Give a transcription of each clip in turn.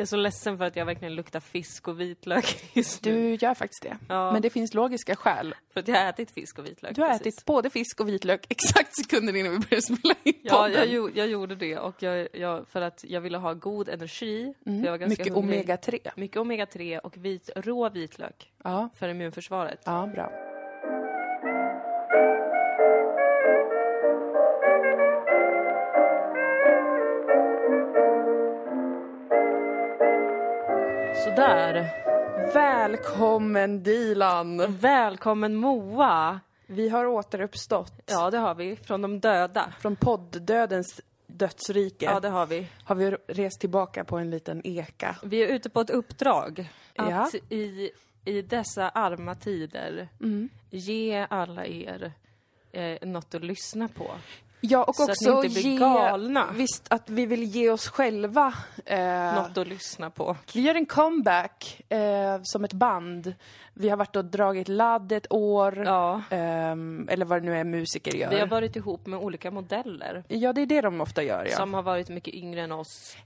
Jag är så ledsen för att jag verkligen luktar fisk och vitlök just nu. Du gör faktiskt det. Ja. Men det finns logiska skäl. För att jag har ätit fisk och vitlök. Du har precis. ätit både fisk och vitlök exakt sekunden innan vi började spela in Ja, podden. jag, gjo- jag gjorde det och jag, jag, för att jag ville ha god energi. För jag var ganska Mycket hungrig. omega-3. Mycket omega-3 och vit, rå vitlök Ja, för immunförsvaret. ja, bra. Sådär. Välkommen Dilan! Välkommen Moa! Vi har återuppstått. Ja, det har vi. Från de döda. Från podddödens dödsrike Ja, det har vi. har vi rest tillbaka på en liten eka. Vi är ute på ett uppdrag. Att Ja. i, i dessa arma tider Mm. ge alla er eh, något att lyssna på. Ja, och Så att också ni inte blir ge... galna. Visst, att vi vill ge oss själva... Eh, Något att lyssna på. Vi gör en comeback eh, som ett band. Vi har varit och dragit ladd ett år. Ja. ehm, eller vad det nu är musiker gör. Vi har varit ihop med olika modeller Ja, det är det de ofta gör, ja. som har varit mycket yngre än oss.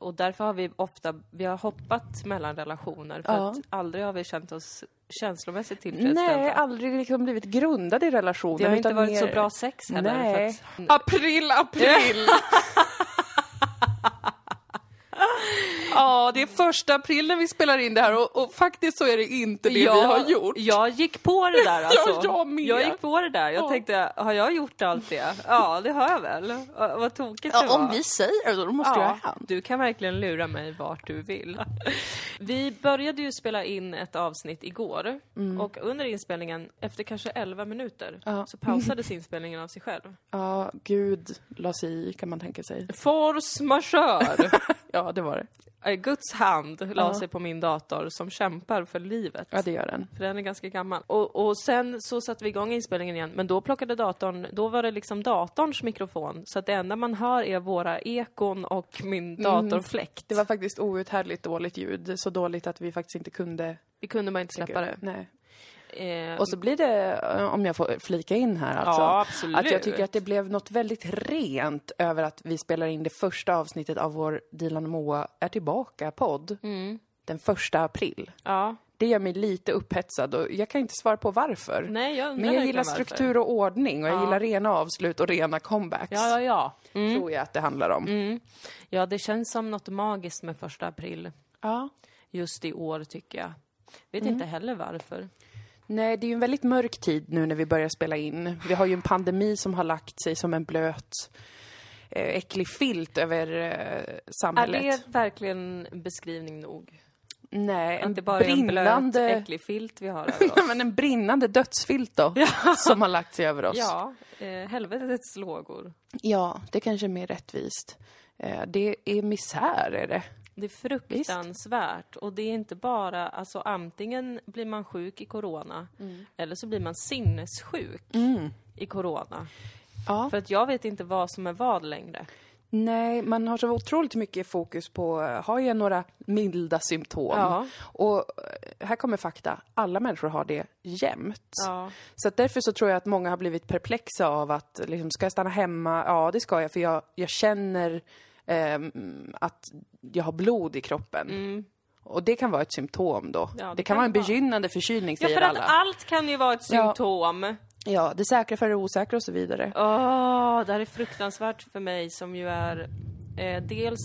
Och därför har vi ofta, vi har hoppat mellan relationer för Ja. att aldrig har vi känt oss känslomässigt tillfredsställda. Nej, aldrig liksom blivit grundade i relationen. det har inte varit mer- så bra sex heller. Nej. Att, April, april! Ja, det är första april när vi spelar in det här och, och faktiskt så är det inte det vi har gjort. Jag gick på det där alltså. jag med. Jag gick på det där. Jag Ja. tänkte, har jag gjort allt det? Ja, det har jag väl. Ja, Vad tokigt det var. om vi säger det, då måste Ja, hänt. du kan verkligen lura mig vart du vill. Vi började ju spela in ett avsnitt igår och under inspelningen, efter kanske 11 minuter, Mm. Ja. så pausades inspelningen av sig själv. Ja, Gud la sig i, kan man tänka sig. Force majeure! Ja, det var det. Eh, Guds hand la Ja. sig på min dator som kämpar för livet. Ja, det gör den. För den är ganska gammal. Och, och sen så satte vi igång inspelningen igen, men då plockade datorn, då var det liksom datorns mikrofon. Så att det enda man hör är våra ekon och min datorfläkt. Det var faktiskt outhärdligt dåligt ljud. Så dåligt att vi faktiskt inte kunde Det kunde man inte släppa det. Nej. Eh, Och så blir det, eh, om jag får flika in här alltså, Ja, att jag tycker att det blev något väldigt rent över att vi spelar in det första avsnittet av vår Dilan och Moa är tillbaka-podd Mm. den första april. Ja, Det gör mig lite upphetsad och jag kan inte svara på varför. nej jag Men jag gillar struktur och ordning och jag Ja. gillar rena avslut och rena comebacks. Ja, ja, ja. Mm. Tror jag att det handlar om. Mm. Ja, det känns som något magiskt med första april. Ja. Just i år, tycker jag. Vet Mm. inte heller varför. Nej, det är ju en väldigt mörk tid nu när vi börjar spela in. Vi har ju en pandemi som har lagt sig som en blöt, eh, äcklig filt över eh, Är samhället. det verkligen beskrivning nog? Nej, en det bara är en blöt, brinnande... äcklig filt vi har över Ja, oss? men en brinnande dödsfilt då, som har lagt sig över oss. Ja, eh, helvetets lågor. Ja, det kanske är mer rättvist. Eh, det är misär, är det. Det är fruktansvärt. Och det är inte bara, alltså antingen blir man sjuk i corona, eller så blir man sinnessjuk i corona. Ja. För att jag vet inte vad som är vad längre. Nej, man har så otroligt mycket fokus på, eh, har jag några milda symptom? Ja. Och eh, här kommer fakta, alla människor har det jämt. Ja. Så därför så tror jag att många har blivit perplexa av att, liksom, ska jag stanna hemma? Ja, det ska jag, för jag, jag känner ehm, att jag har blod i kroppen. Och det kan vara ett symptom då. Mm. Ja, det, det kan vara en begynnande förkylning, Ja, säger för att alla. allt kan ju vara ett Ja. symptom. Ja, det säkra för det osäkra och så vidare. Åh, det här är fruktansvärt för mig som ju är eh, dels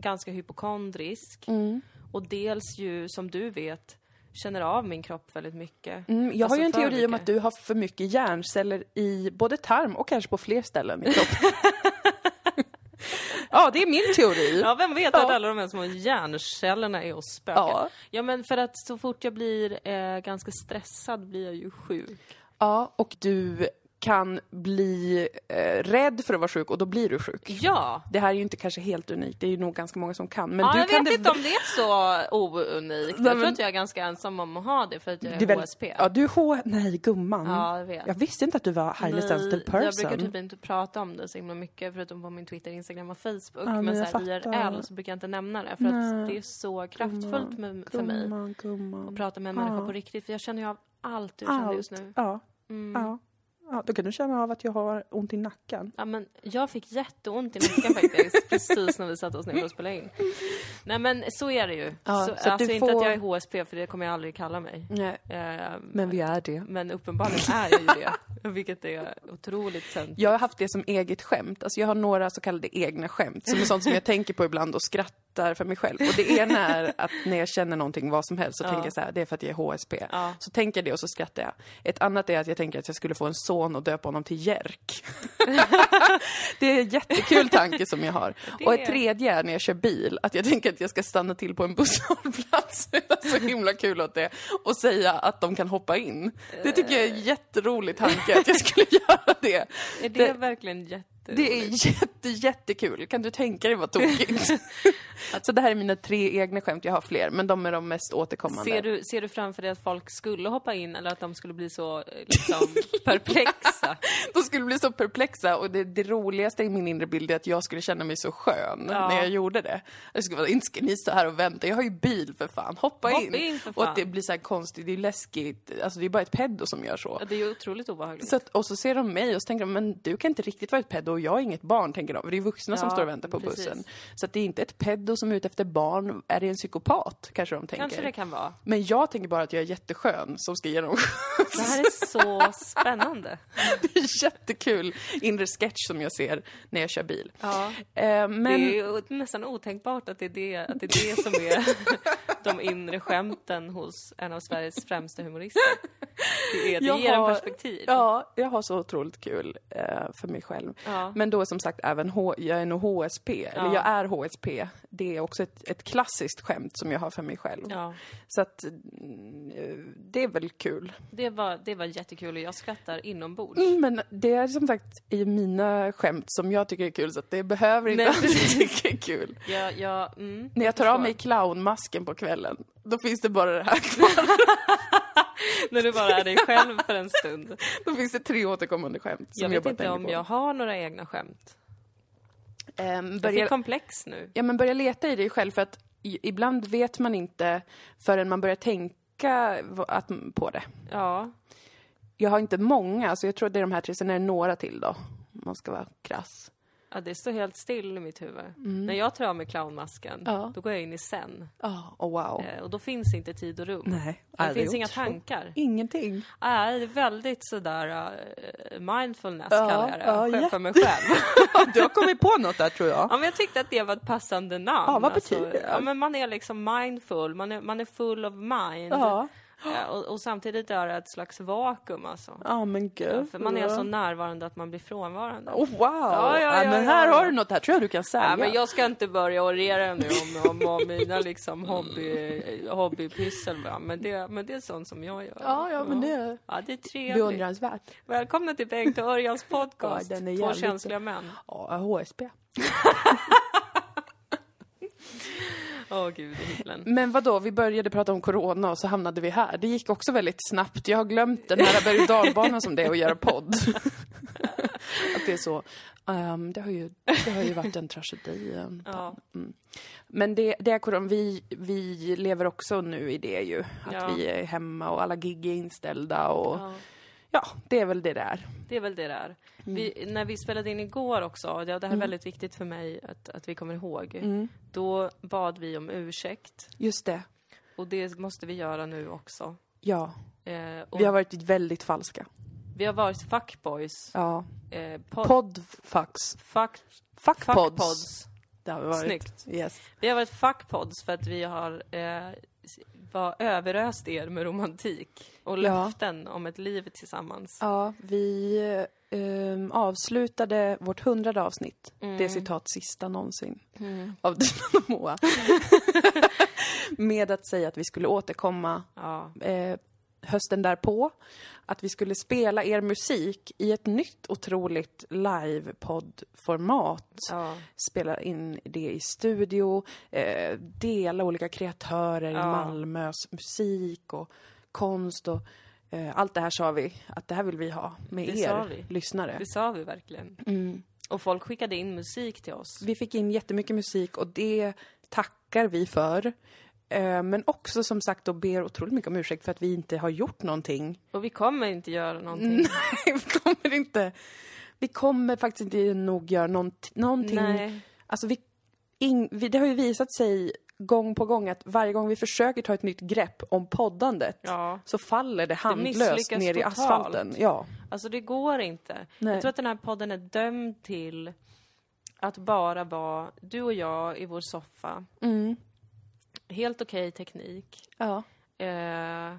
ganska hypokondrisk Mm. och dels ju, som du vet, känner av min kropp väldigt mycket. Mm, jag har Alltså ju en för teori om mycket. att du har för mycket hjärnceller i både tarm och kanske på fler ställen i kroppen. ja, det är min teori. Ja, vem vet Ja. att alla de här små hjärncellerna är hos spöken? Ja. ja, men för att så fort jag blir eh, ganska stressad blir jag ju sjuk. Ja, och du kan bli eh, rädd för att vara sjuk och då blir du sjuk. Ja! Det här är ju inte kanske helt unikt, det är ju nog ganska många som kan. Men ja, du jag kan vet det... inte om det är så ounikt. Nej, Jag tror men- att jag är ganska ensam om att ha det för att jag är väl- HSP. Ja, du är H... Nej, gumman. Ja, jag vet. Jag visste inte att du var highly sensitive person. jag brukar typ inte prata om det så himla mycket förutom på min Twitter, Instagram och Facebook. men men jag så här. IRL så brukar jag inte nämna det för att det är så kraftfullt med, för mig Gumman, gumman. att prata med en människa Ja. på riktigt. För jag känner ju av allt du känner just nu. Ja. Mm. Ja. Ja, då kan du känna av att jag har ont i nacken. Ja, men jag fick jätteont i nacken faktiskt, precis när vi satte oss ner för att spela in. Nej men så är det ju. Ja, så, så alltså du inte får- att jag är HSP, för det kommer jag aldrig kalla mig. Nej, Eh, men vi är det. men uppenbarligen är jag ju det, vilket är otroligt tönt. Jag har haft det som eget skämt. Alltså jag har några så kallade egna skämt, som är sånt som jag tänker på ibland och skrattar för mig själv. Och det ena är att när jag känner någonting, vad som helst, så Ja. tänker jag så här, det är för att jag är HSP. Ja. Så tänker jag det och så skrattar jag. Ett annat är att jag tänker att jag skulle få en son och döpa honom till Jerk. det är en jättekul tanke som jag har. Det Och ett tredje är när jag kör bil, att jag tänker att jag ska stanna till på en busshållplats. Så himla kul åt det. Och säga att de kan hoppa in. Det tycker jag är en jätterolig tanke, att jag skulle göra det. Är det, det- verkligen jätte... Det är jätte, jättekul. Kan du tänka dig vad tokigt? så det här är mina tre egna skämt. Jag har fler, men de är de mest återkommande. Ser du, ser du framför dig att folk skulle hoppa in eller att de skulle bli så eh, liksom, perplexa? De skulle bli så perplexa och det, det roligaste i min inre bild är att jag skulle känna mig så skön Ja. när jag gjorde det. Jag skulle vara, inte ska ni stå här och vänta, jag har ju bil för fan, hoppa, Hoppa in. in, för Och fan. att det blir så här konstigt, det är läskigt, alltså det är bara ett peddo som gör så. Ja, det är ju otroligt obehagligt. Så att, och så ser de mig och så tänker de, men du kan inte riktigt vara ett peddo och jag är inget barn, tänker de. För det är vuxna som Ja, står och väntar på precis. bussen. Så det är inte ett peddo som är ute efter barn, är det en psykopat? Kanske de tänker. Kanske det kan vara. Men jag tänker bara att jag är jätteskön som ska ge dem Det här är så spännande. Det är jättekul inre sketch som jag ser när jag kör bil. Ja. Eh, men Det är ju nästan otänkbart att det är det, att det, är det som är de inre skämten hos en av Sveriges främsta humorister. Det, är, det Jag ger en har- perspektiv. ja, jag har så otroligt kul eh, för mig själv. Ja. Men då som sagt även H- jag är nog HSP, eller Ja. jag är HSP. Det är också ett, ett klassiskt skämt som jag har för mig själv. Ja, Så att eh, det är väl kul. det var, det var jättekul och jag skrattar inombords. Mm, Men det är som sagt i mina skämt som jag tycker är kul så att det behöver inte att jag tycker är kul. Jag, jag, mm, När jag tar av förstår. mig clownmasken på kvällen, då finns det bara det här kvar. När du bara är dig själv för en stund. Då finns det tre återkommande skämt som Jag jag, vet bara inte om på. jag har några egna skämt. Jag börja, fick komplex nu. ja, men börja leta i dig själv för att i, ibland vet man inte förrän man börjar tänka att, på det. Ja, Jag har inte många, så jag tror det är de här tre, sen är det några till då. Om man ska vara krass. Ja, det står helt still i mitt huvud. När jag tar av mig clownmasken, Ja. då går jag in i zen. Ja, oh, wow. Eh, Och då finns inte tid och rum. Nej. Det finns inga tankar. Ingenting. Nej, det är väldigt sådär uh, mindfulness Ja, kallar jag det. ja, själv ja. för mig själv. du har kommit på något där tror jag. ja, men jag tyckte att det var ett passande namn. Ja, vad Alltså, betyder det? Ja, men man är liksom mindful, man är, man är full of mind. Ja. Ja, och, och samtidigt är det ett slags vakuum alltså. Ja, men gud. Ja, för man är så närvarande att man blir frånvarande. Oh, wow! Ja, ja, ja, men här har du något, här tror jag du kan sälja. Ja, men jag ska inte börja orera nu om, om, om mina liksom hobby, hobbypyssel, men det, men det är sånt som jag gör. Ja, ja, men det Ja, det är trevligt. beundransvärt. Välkomna till Bengt och Örjans podcast. Ja, Två känsliga män. Ja, HSB. Åh gud, i himlen. Men vad då? vi började prata om corona och så hamnade vi här. Det gick också väldigt snabbt. Jag har glömt den här berg och dalbanan som det är att göra podd. att det är så. Ehm, det, har ju, det har ju varit en tragedi. en Ja. Men det, det är corona. Vi, vi lever också nu i det ju. Att Ja. vi är hemma och alla gig är inställda och Ja, ja, det är väl det där. det är väl det där. Mm. Vi, när vi spelade in igår också, det, det här är väldigt viktigt för mig att, att vi kommer ihåg. Mm. Då bad vi om ursäkt. Just det. Och det måste vi göra nu också. Ja, Eh, vi har varit väldigt falska. vi har varit fuckboys. Ja. Eh, pod, Podfucks. fuck, Fuckpods. fuckpods. Det har vi varit. Snyggt. Yes. Vi har varit fuckpods för att vi har eh, var överöst er med romantik och Ja. löften om ett liv tillsammans. Ja, vi ehm, avslutade vårt hundrade avsnitt. Mm. Det citat sista någonsin av Dilan och Moa. Med att säga att vi skulle återkomma Ja, eh, hösten därpå. Att vi skulle spela er musik i ett nytt otroligt livepoddformat. ja, Spela in det i studio, eh, dela olika kreatörer i Ja. Malmös musik och konst och eh, allt det här sa vi att det här vill vi ha med Det er lyssnare. det sa vi verkligen. Mm. Och folk skickade in musik till oss. Vi fick in jättemycket musik och det tackar vi för. Eh, men också som sagt då ber otroligt mycket om ursäkt för att vi inte har gjort någonting. Och vi kommer inte göra någonting. Nej, vi kommer inte... Vi kommer faktiskt inte nog göra nånt, någonting. Nej. Alltså vi, ing, vi, det har ju visat sig gång på gång att varje gång vi försöker ta ett nytt grepp om poddandet Ja. så faller det handlöst misslyckas ner i totalt. asfalten. Ja. Alltså det går inte. Nej. Jag tror att den här podden är dömd till att bara vara du och jag i vår soffa. Mm. Helt okej teknik. Ja. Eh,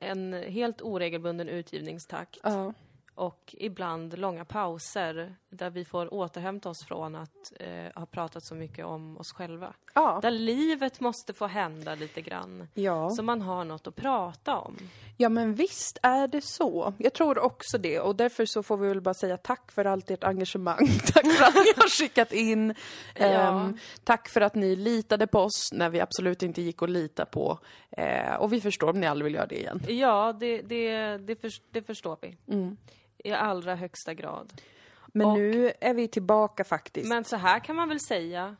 en helt oregelbunden utgivningstakt. Ja. Och ibland långa pauser där vi får återhämta oss från att eh, ha pratat så mycket om oss själva. Ja. Där livet måste få hända lite grann. Ja. Så man har något att prata om. ja, men visst är det så. Jag tror också det och därför så får vi väl bara säga tack för allt ert engagemang. tack för att ni har skickat in. Ja. Ehm, tack för att ni litade på oss när vi absolut inte gick att lita på. Eh, och vi förstår om ni aldrig vill göra det igen. Ja, det, det, det, för, det förstår vi. Mm. I allra högsta grad. Men Och- nu är vi tillbaka faktiskt. Men så här kan man väl säga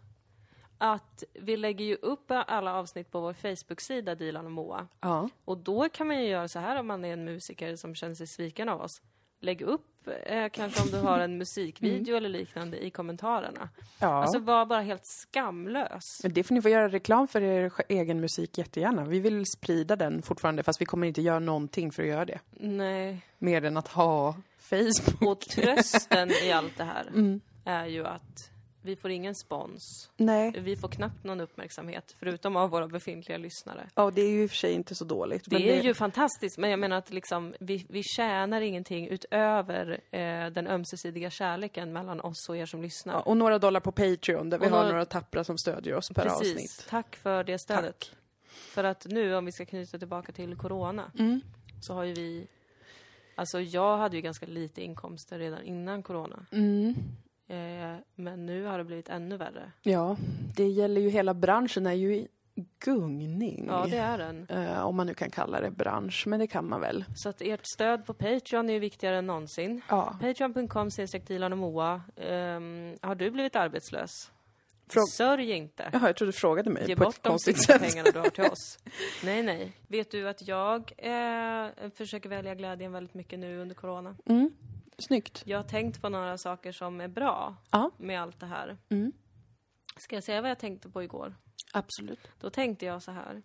att vi lägger ju upp alla avsnitt på vår Facebook-sida Dilan och Moa. Ja. Och då kan man ju göra så här om man är en musiker som känner sig sviken av oss. Lägg upp, eh, kanske om du har en musikvideo eller liknande i kommentarerna. ja. Alltså var bara helt skamlös. Men det får ni få göra reklam för er egen musik jättegärna. Vi vill sprida den fortfarande fast vi kommer inte göra någonting för att göra det. Nej. Mer än att ha Facebook. Och trösten i allt det här Mm. är ju att vi får ingen spons. Nej. Vi får knappt någon uppmärksamhet, förutom av våra befintliga lyssnare. Ja, det är ju i och för sig inte så dåligt. Det är ju fantastiskt, men jag menar att liksom, vi, vi tjänar ingenting utöver eh, den ömsesidiga kärleken mellan oss och er som lyssnar. Ja, och några dollar på Patreon där vi Och har några- några tappra som stödjer oss per Precis. avsnitt. Tack för det stödet. Tack. För att nu, om vi ska knyta tillbaka till corona, Mm. så har ju vi... Alltså jag hade ju ganska lite inkomster redan innan corona. Mm. Eh, men nu har det blivit ännu värre. Ja, det gäller ju hela branschen är ju i gungning. Ja, det är den. Eh, om man nu kan kalla det bransch, men det kan man väl. Så att ert stöd på Patreon är ju viktigare än någonsin. Ja. Patreon.com Dilan och Moa. Ehm, har du blivit arbetslös? Frå- Sörj inte. Jaha, jag trodde du frågade mig Ge på bort ett de konstigt sätt. pengarna du har till oss. Nej, nej. Vet du att jag eh, försöker välja glädjen väldigt mycket nu under corona? Mm. Snyggt. Jag har tänkt på några saker som är bra Ja. med allt det här. Mm. Ska jag säga vad jag tänkte på igår? Absolut. Då tänkte jag så här.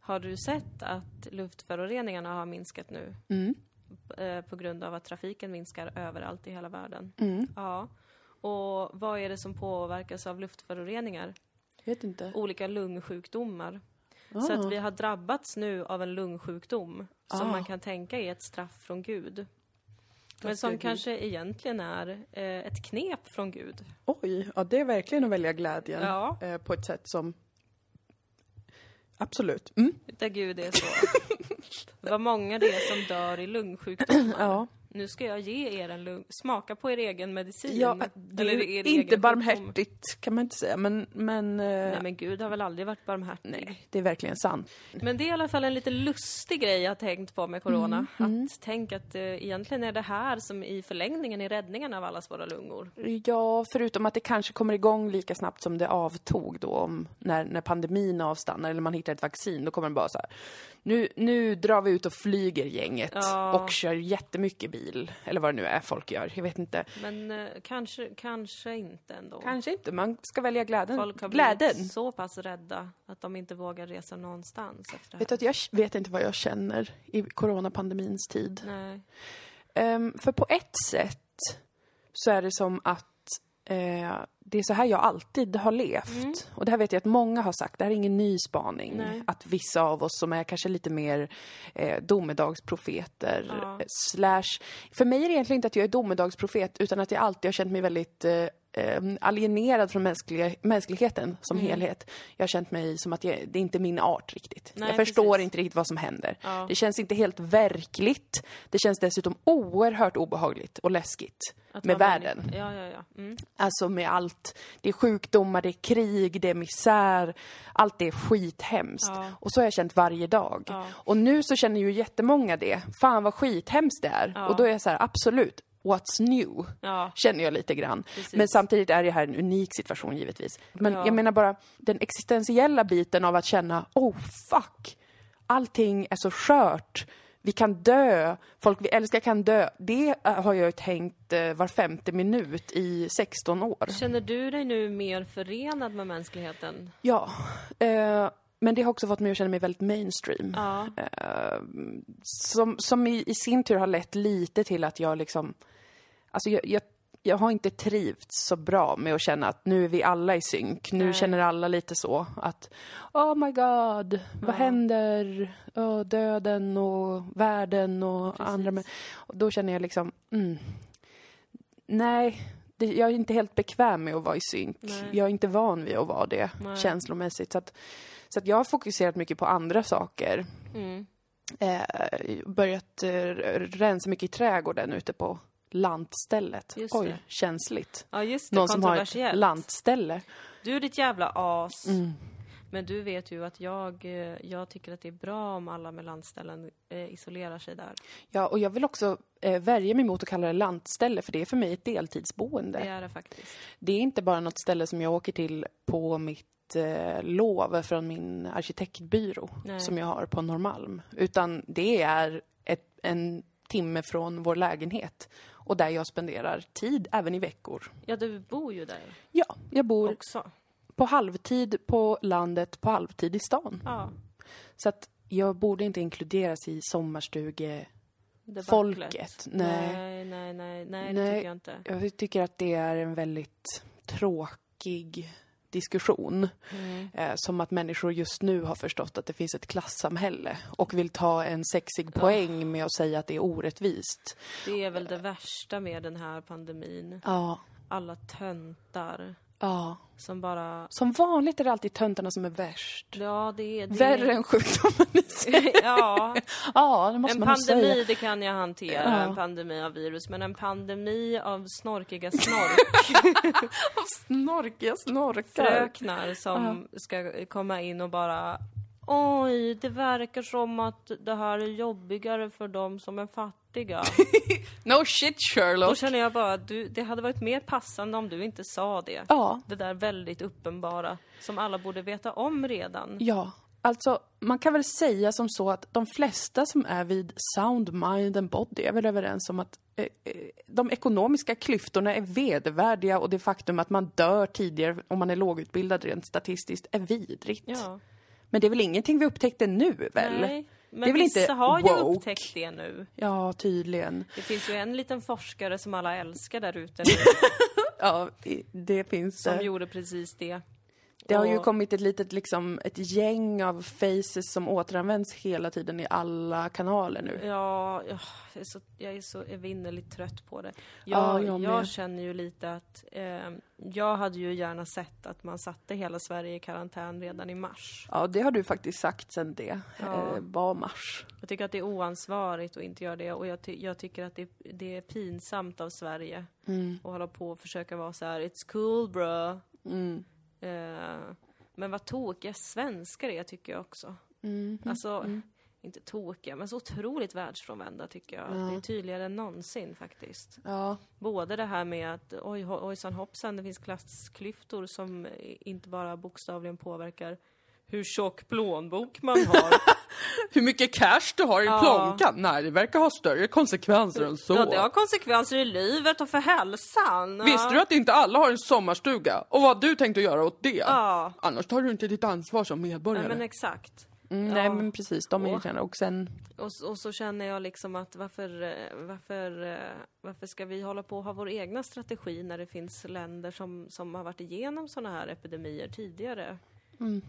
Har du sett att luftföroreningarna har minskat nu? Mm. Eh, på grund av att trafiken minskar överallt i hela världen. Mm. Ja. Och vad är det som påverkas av luftföroreningar? Vet inte. Olika lungsjukdomar. Ah. Så att vi har drabbats nu av en lungsjukdom som Ah. man kan tänka är ett straff från Gud. Men som kanske egentligen är eh, ett knep från Gud. Oj, ja det är verkligen att välja glädjen. Ja. Eh, på ett sätt som... Absolut. Mm. Där Gud är så. Var många det som dör i lungsjukdomar. Ja. Nu ska jag ge er en lung... Smaka på er egen medicin. ja, det är Eller er inte egen sjukdom. barmhärtigt kan man inte säga, men... Men, eh, Nej, men Gud har väl aldrig varit barmhärtig. nej, det är verkligen sant. Men det är i alla fall en lite lustig grej jag har tänkt på med corona. Mm, Att tänk att eh, egentligen är det här som i förlängningen är räddningen av allas våra lungor. Ja, förutom att det kanske kommer igång lika snabbt som det avtog då, om, när, när pandemin avstannar eller man hittar ett vaccin, då kommer det bara så här. Nu, nu drar vi ut och flyger gänget Ja. och kör jättemycket bil, eller vad det nu är folk gör, jag vet inte. Men eh, kanske, kanske inte ändå. Kanske inte, man ska välja glädjen. Folk har Glädjen! blivit så pass rädda att de inte vågar resa någonstans efter det Vet du här. att jag vet inte vad jag känner i coronapandemins tid. Nej. Ehm, för på ett sätt så är det som att eh, det är så här jag alltid har levt. Och det här vet jag att många har sagt, det här är ingen ny spaning. Nej. Att vissa av oss som är kanske lite mer eh, domedagsprofeter, Ja. slash... För mig är det egentligen inte att jag är domedagsprofet, utan att jag alltid har känt mig väldigt eh, eh, alienerad från mänskliga, mänskligheten som helhet. Jag har känt mig som att jag, det är inte min art riktigt. Nej, jag förstår precis. inte riktigt vad som händer. Ja. Det känns inte helt verkligt. Det känns dessutom oerhört obehagligt och läskigt Att med världen. Ja, ja, ja. Mm. Alltså med allt. Det är sjukdomar, det är krig, det är misär. Allt det är skithemskt. Ja. Och så har jag känt varje dag. Ja. Och nu så känner ju jättemånga det. Fan vad skithemskt det är. Ja. Och då är jag så här, absolut. What's new? Ja, Känner jag lite grann. Precis. Men samtidigt är det här en unik situation givetvis. Men Ja. jag menar bara den existentiella biten av att känna, oh fuck, allting är så skört. Vi kan dö, folk vi älskar kan dö. Det eh, har jag tänkt eh, var femte minut i 16 år. Känner du dig nu mer förenad med mänskligheten? Ja, eh, men det har också fått mig att känna mig väldigt mainstream. Ja. Eh, som som i, i sin tur har lett lite till att jag liksom... Alltså jag, jag, jag har inte trivts så bra med att känna att nu är vi alla i synk. Nu Nej. känner alla lite så att Oh my god, vad Ja. händer? Oh, döden och världen och Precis. andra. Men, och då känner jag liksom, mm, nej, det, jag är inte helt bekväm med att vara i synk. Nej. Jag är inte van vid att vara det Nej. känslomässigt. Så att, så att jag har fokuserat mycket på andra saker. Mm. Eh, börjat eh, rensa mycket i trädgården ute på lantstället. Just Oj, det. känsligt. Ja, just det. Någon som har ett lantställe. Du är ditt jävla as. Mm. Men du vet ju att jag, eh, jag tycker att det är bra om alla med landställen eh, isolerar sig där. Ja, och jag vill också eh, värja mig mot att kalla det lantställe, för det är för mig ett deltidsboende. Det är det faktiskt. Det är inte bara något ställe som jag åker till på mitt eh, lov från min arkitektbyrå Nej. som jag har på Norrmalm. Utan det är ett, en timme från vår lägenhet och där jag spenderar tid även i veckor. Ja, du bor ju där Ja, jag bor också. på halvtid på landet, på halvtid i stan. Ja. Så att jag borde inte inkluderas i sommarstugefolket. debaclet. Nej. nej, nej, nej, nej, det Nej. tycker jag inte. Jag tycker att det är en väldigt tråkig diskussion. Mm. Eh, som att människor just nu har förstått att det finns ett klassamhälle och vill ta en sexig poäng med att säga att det är orättvist. Det är väl det värsta med den här pandemin. Ja, Alla töntar ja. som bara... Som vanligt är det alltid töntarna som är värst. Ja, det är... Det Värre än sjukdomen i sig. ja, Ja, det måste en man nog säga. pandemi det kan jag hantera, Ja. en pandemi av virus, men en pandemi av snorkiga snork Snorkiga snorkar. fröknar som ska komma in och bara Oj, det verkar som att det här är jobbigare för dem som är fattiga. No shit Då Sherlock. känner jag bara att du, det hade varit mer passande om du inte sa det. Ja, Det där väldigt uppenbara, som alla borde veta om redan. ja. Alltså, man kan väl säga som så att de flesta som är vid sound mind and body är väl överens om att eh, eh, de ekonomiska klyftorna är vedervärdiga och det faktum att man dör tidigare om man är lågutbildad rent statistiskt är vidrigt. Ja. Men det är väl ingenting vi upptäckte nu väl? Nej, men Det är väl vissa inte har ju woke? upptäckt det nu. Ja, tydligen. Det finns ju en liten forskare som alla älskar där ute nu, Ja, det finns som det. gjorde precis det. Det har ju kommit ett litet liksom, ett gäng av faces som återanvänds hela tiden i alla kanaler nu. Ja, ja, jag är så, jag är så evinnerligt trött på det. Ja, Jag, jag jag, med. känner ju lite att eh, jag hade ju gärna sett att man satte hela Sverige i karantän redan i mars. Ja, det har du faktiskt sagt sen det Ja. eh, var mars. Jag tycker att det är oansvarigt att inte göra det och jag, ty- jag tycker att det, det är pinsamt av Sverige Mm. att hålla på och försöka vara så här: it's cool bro. Mm. Eh, men vad tokiga svenskar är tycker jag också. Mm. Alltså, inte tokiga, men så otroligt världsfrånvända tycker jag. Det är tydligare än någonsin faktiskt. Ja. Både det här med att oj, ojsan hoppsan, det finns klassklyftor som inte bara bokstavligen påverkar hur tjock plånbok man har. Hur mycket cash du har i Ja. plånkan? Nej, det verkar ha större konsekvenser än så. ja, det har konsekvenser i livet och för hälsan. Visste du att inte alla har en sommarstuga? Och vad du tänkt att göra åt det? Ja, Annars tar du inte ditt ansvar som medborgare. nej, men exakt. mm, ja. Nej, men precis. De är Och- irriterande. Och sen... Och, och så känner jag liksom att varför, eh, varför, eh, varför ska vi hålla på och ha vår egna strategi när det finns länder som, som har varit igenom sådana här epidemier tidigare? Mm.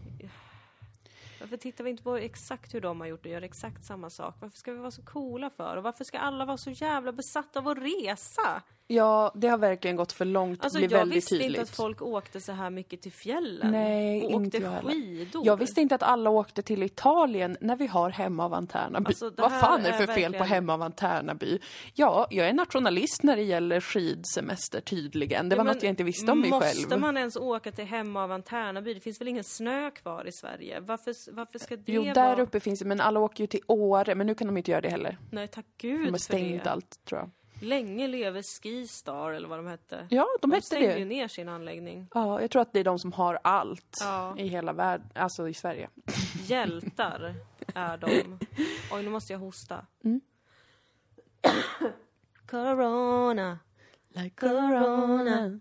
Varför tittar vi inte på exakt hur de har gjort och gör exakt samma sak? Varför ska vi vara så coola för? Och varför ska alla vara så jävla besatta av att resa? Ja, det har verkligen gått för långt. Alltså jag visste tydligt. inte att folk åkte så här mycket till fjällen. Nej, och inte åkte jag skidor. Jag visste inte att alla åkte till Italien när vi har Hemma av Antärnaby. Alltså, Vad fan är det är för fel på Hemma av Antärnaby? Ja, jag är nationalist när det gäller skidsemester tydligen. Det var Ja, något jag inte visste om mig måste själv. man ens åka till hemma av Antärnaby? Det finns väl ingen snö kvar i Sverige? Varför, varför ska det Jo, vara... där uppe finns det, men alla åker ju till Åre, men nu kan de inte göra det heller. Nej, tack De gud har för stängt det. allt, tror jag. Länge leve Skistar eller vad de hette. Ja, de De hette stängde det. ju ner sin anläggning. Ja, jag tror att det är de som har allt Ja. i hela världen, alltså i Sverige. Hjältar är de. Oj, nu måste jag hosta. Mm. Corona. Like corona.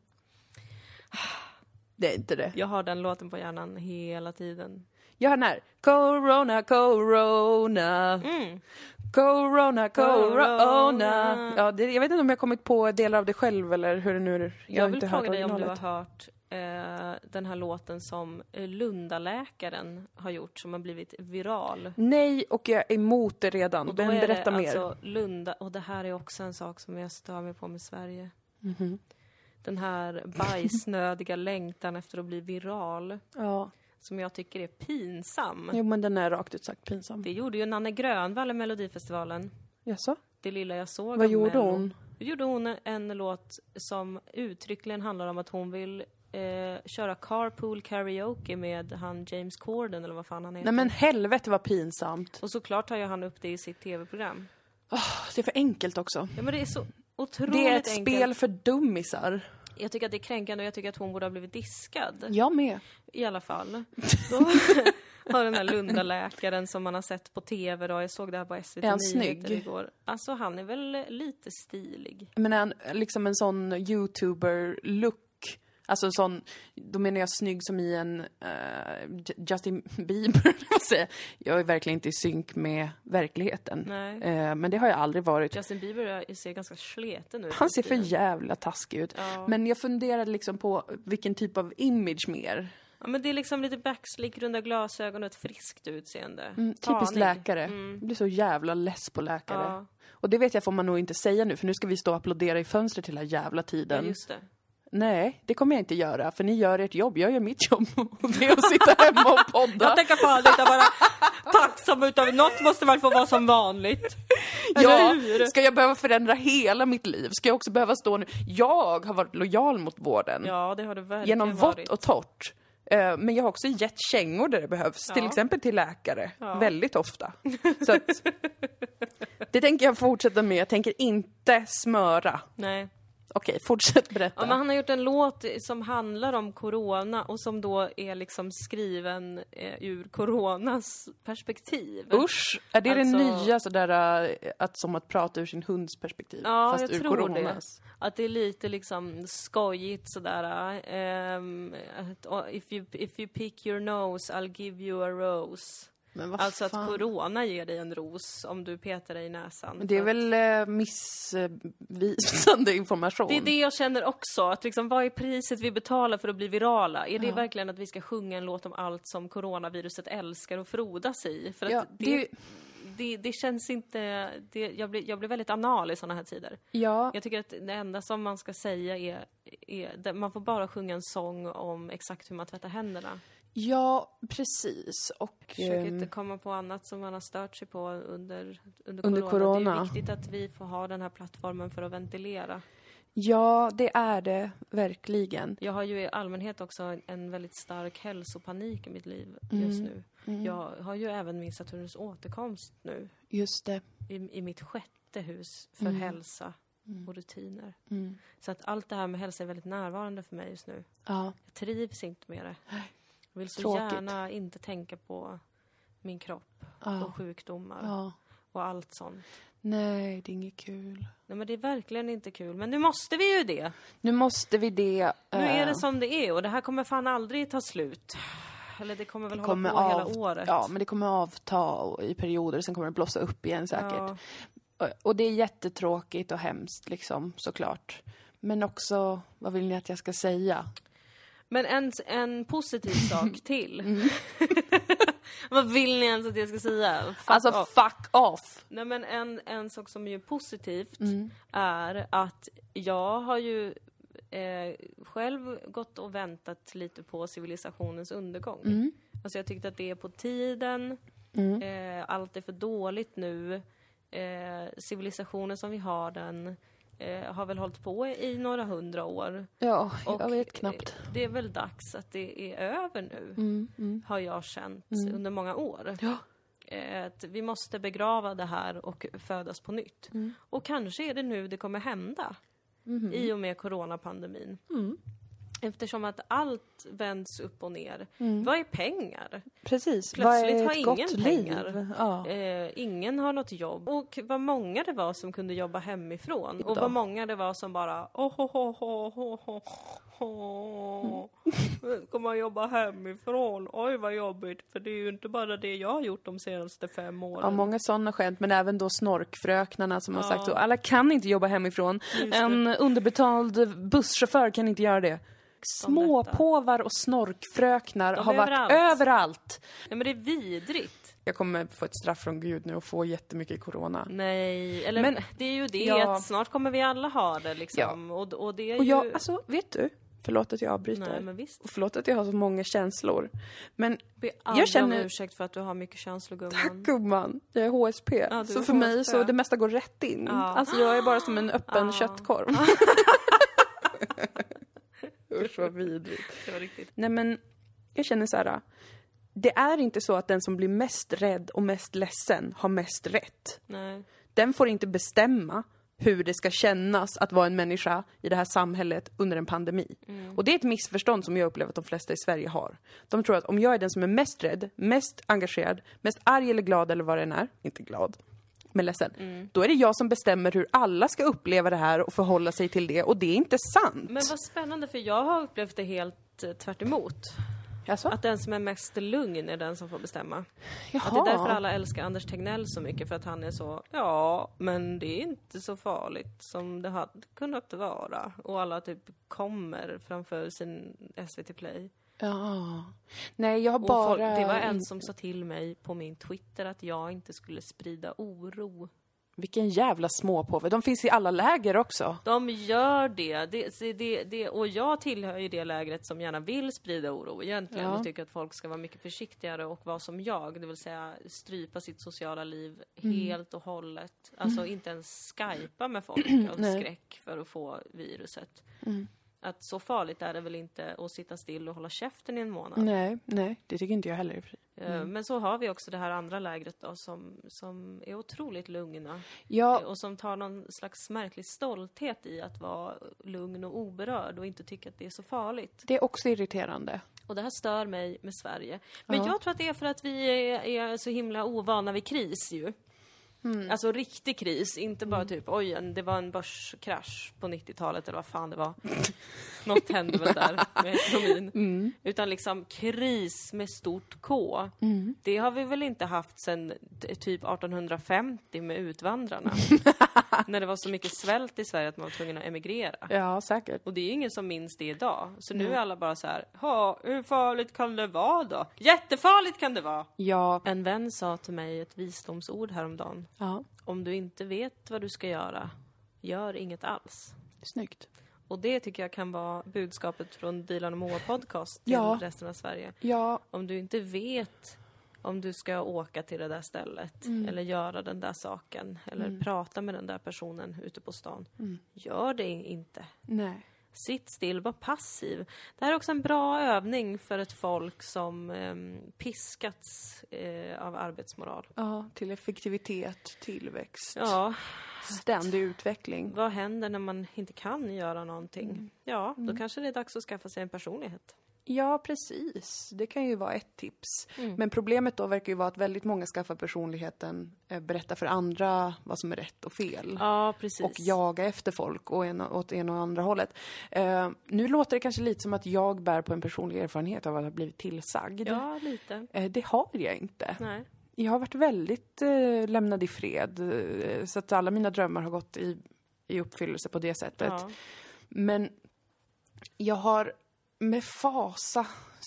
Det är inte det. Jag har den låten på hjärnan hela tiden. Jag har den här. Corona, corona. Mm. Corona, corona. Ja, det, jag vet inte om jag kommit på delar av det själv eller hur det nu är. Jag, Jag, vill inte fråga dig om du har hört eh, den här låten som eh, Lundaläkaren har gjort som har blivit viral. Nej, och jag är emot det redan. Och då Men berätta mer. alltså Lunda, och det här är också en sak som jag stör mig på med Sverige. Mhm. Den här bajsnödiga längtan efter att bli viral, Ja, som jag tycker är pinsam. jo men den är rakt ut sagt pinsam. Det gjorde ju Nanne Grönvall i Melodifestivalen. Jaså? Det lilla jag såg Vad gjorde hon? Då gjorde hon en låt som uttryckligen handlar om att hon vill eh, köra carpool karaoke med han James Corden eller vad fan han heter. Nej men helvete vad pinsamt. Och såklart tar ju han upp det i sitt tv-program. Det är för enkelt också. Ja men det är så otroligt Det är ett enkelt. spel för dummisar. Jag tycker att det är kränkande och jag tycker att hon borde ha blivit diskad. Jag med. I alla fall. Då har den här Lundaläkaren som man har sett på tv då, jag såg det här på SVT Är han snygg? igår. Alltså han är väl lite stilig. Men är han liksom en sån youtuber-look? Alltså en sån, då menar jag snygg som i en J- Justin Bieber, jag? Är verkligen inte i synk med verkligheten. Eh, men det har jag aldrig varit. Justin Bieber ser ganska sleten ut. Han ser för jävla taskig ut. Ja. Men jag funderade liksom på vilken typ av image mer. Ja men det är liksom lite backslick, runda glasögon och ett friskt utseende. Mm, typiskt Tanig. läkare. Mm. Jag blir så jävla less på läkare. Ja, Och det vet jag får man nog inte säga nu, för nu ska vi stå och applådera i fönstret hela jävla ja, tiden. det. Nej, det kommer jag inte göra, för ni gör ert jobb. Jag gör mitt jobb. Och det är att sitta hemma och podda. Jag tänker fan inte vara tacksam utav något måste väl få vara som vanligt. Ja, ska jag behöva förändra hela mitt liv? Ska jag också behöva stå nu? Jag har varit lojal mot vården. Ja, det har det verkligen genom vått och torrt. Eh, Men jag har också gett kängor där det behövs, till Ja. exempel till läkare. Ja. Väldigt ofta. Så att, det tänker jag fortsätta med. Jag tänker inte smöra. Nej. Okej, fortsätt berätta. Ja, men han har gjort en låt som handlar om corona och som då är liksom skriven eh, ur coronas perspektiv. Usch, är det Alltså- det nya sådär eh, att som att prata ur sin hunds perspektiv? Ja, fast jag ur tror coronas? det. Att det är lite liksom skojigt sådär. oh, if, you, if you pick your nose I'll give you a rose. Alltså fan? att corona ger dig en ros om du petar dig i näsan. Men det är väl eh, missvisande information? Det är det jag känner också, att liksom, vad är priset vi betalar för att bli virala? Är det verkligen att vi ska sjunga en låt om allt som coronaviruset älskar och frodas i? För att Ja, det, det- det, det, känns inte... Det, jag, blir, jag blir väldigt anal i såna här tider. Ja, Jag tycker att det enda som man ska säga är, är man får bara sjunga en sång om exakt hur man tvättar händerna. Ja, precis. Och... Försök ehm, inte komma på annat som man har stört sig på under, under, Under corona. Det corona. är viktigt att vi får ha den här plattformen för att ventilera. Ja, det är det verkligen. Jag har ju i allmänhet också en, väldigt stark hälsopanik i mitt liv Mm. just nu. Jag har ju även min Saturnus återkomst nu Just det. i, i mitt sjätte hus för hälsa och rutiner. Mm. Så att allt det här med hälsa är väldigt närvarande för mig just nu. Ja. Jag trivs inte med det. Jag vill så Tråkigt. gärna inte tänka på min kropp Ja. och sjukdomar ja. och allt sånt. Nej, det är inget kul. Nej men det är verkligen inte kul. Men nu måste vi ju det. Nu måste vi det. Nu är eh, det som det är och det här kommer fan aldrig ta slut. Eller det kommer väl kommer hålla på av- hela året. Ja, men det kommer avta i perioder, sen kommer det blossa upp igen säkert. Ja. Och- Och det är jättetråkigt och hemskt liksom, såklart. Men också, vad vill ni att jag ska säga? Men en, en positiv sak till. Mm. Vad vill ni ens att jag ska säga? Fuck alltså, off. fuck off! Nej men en, en sak som är positivt Mm. är att jag har ju eh, själv gått och väntat lite på civilisationens undergång. Mm. Alltså jag tyckte att det är på tiden, eh, allt är för dåligt nu. Eh, civilisationen som vi har den eh, har väl hållit på i några hundra år. Ja, Och, jag vet knappt. eh, Det är väl dags att det är över nu, Mm, mm. har jag känt under många år. Ja. eh, att vi måste begrava det här och födas på nytt. Och kanske är det nu det kommer hända. I och med coronapandemin. Eftersom att allt vänds upp och ner. Vad är pengar? Precis. Plötsligt har ingen pengar. Ja. Eh, ingen har något jobb. Och vad många det var som kunde jobba hemifrån. Och vad många det var som bara oh. Ska man jobba hemifrån? Oj vad jobbigt. För det är ju inte bara det jag har gjort de senaste fem åren. Ja, många sådana skämt, men även då snorkfröknarna som har Ja. sagt så. Alla kan inte jobba hemifrån. En underbetald busschaufför kan inte göra det. Småpåvar och snorkfröknar har är varit överallt. överallt. Ja men det är vidrigt. Jag kommer få ett straff från Gud nu och få jättemycket corona. Nej, eller Men- det är ju det Ja. att snart kommer vi alla ha det liksom. Och, och det är Och jag, ju... alltså, vet du? Förlåt att jag avbryter. Nej men visst. Och förlåt att jag har så många känslor. Men Be jag känner... om ursäkt för att du har mycket känslor gumman. Tack gumman, jag är HSP. Ja, så för mig HSP. så det mesta går rätt in. Ja. Alltså jag är bara som en öppen Ja. köttkorv. Usch vad vidrigt. Det var riktigt. Nej men, jag känner så här. Det är inte så att den som blir mest rädd och mest ledsen har mest rätt. Nej. Den får inte bestämma hur det ska kännas att vara en människa i det här samhället under en pandemi. Och det är ett missförstånd som jag upplever att de flesta i Sverige har. De tror att om jag är den som är mest rädd, mest engagerad, mest arg eller glad eller vad det än är, inte glad, men ledsen, då är det jag som bestämmer hur alla ska uppleva det här och förhålla sig till det och det är inte sant. Men vad spännande för jag har upplevt det helt eh, tvärt emot. Jaså? Att den som är mest lugn är den som får bestämma. Jaha. Att det är därför alla älskar Anders Tegnell så mycket, för att han är så, ja, men det är inte så farligt som det hade kunnat vara. Och alla typ kommer framför sin SVT Play. Ja. Nej, jag bara... folk, det var en som sa till mig på min Twitter att jag inte skulle sprida oro. Vilken jävla småpåve. De finns i alla läger också. De gör det. Det, det, det. Och jag tillhör ju det lägret som gärna vill sprida oro egentligen Ja. och tycker att folk ska vara mycket försiktigare och vara som jag, det vill säga strypa sitt sociala liv helt och hållet. Alltså inte ens skypa med folk av skräck för att få viruset. Att så farligt är det väl inte att sitta still och hålla käften i en månad. Nej, nej, det tycker inte jag heller. Eh, Men så har vi också det här andra lägret då som, som är otroligt lugna. Ja, Och som tar någon slags märklig stolthet i att vara lugn och oberörd och inte tycka att det är så farligt. det är också irriterande. Och det här stör mig med Sverige. Men Ja. jag tror att det är för att vi är, är så himla ovana vid kris ju. Mm. Alltså riktig kris, inte bara typ oj, det var en börskrasch på 90-talet eller vad fan det var. Något hände väl där med ekonomin. Mm. Utan liksom kris med stort K. Det har vi väl inte haft sedan typ 1850 med utvandrarna. När det var så mycket svält i Sverige att man var tvungen att emigrera. Ja, säkert. Och det är ju ingen som minns det idag. Så nu är alla bara så här, "Ha, hur farligt kan det vara då? Jättefarligt kan det vara! Ja, En vän sa till mig ett visdomsord häromdagen. ja, Om du inte vet vad du ska göra, gör inget alls. snyggt. Och det tycker jag kan vara budskapet från Dilan och Moa podcast till Ja. resten av Sverige. Ja, Om du inte vet om du ska åka till det där stället eller göra den där saken eller prata med den där personen ute på stan. Gör det inte. nej. Sitt still, var passiv. Det här är också en bra övning för ett folk som ehm, piskats eh, av arbetsmoral. Ja, till effektivitet, tillväxt, Ja, ständig utveckling. vad händer när man inte kan göra någonting? Ja, då kanske det är dags att skaffa sig en personlighet. Ja, precis. Det kan ju vara ett tips. Mm. Men problemet då verkar ju vara att väldigt många skaffar personligheten, eh, berättar för andra vad som är rätt och fel. Ja, precis. och jaga efter folk och en, åt ena och andra hållet. Eh, nu låter det kanske lite som att jag bär på en personlig erfarenhet av att ha blivit tillsagd. Ja, lite. Eh, det har jag inte. Nej. Jag har varit väldigt eh, lämnad i fred, eh, så att alla mina drömmar har gått i, i uppfyllelse på det sättet. Ja. Men jag har med fasa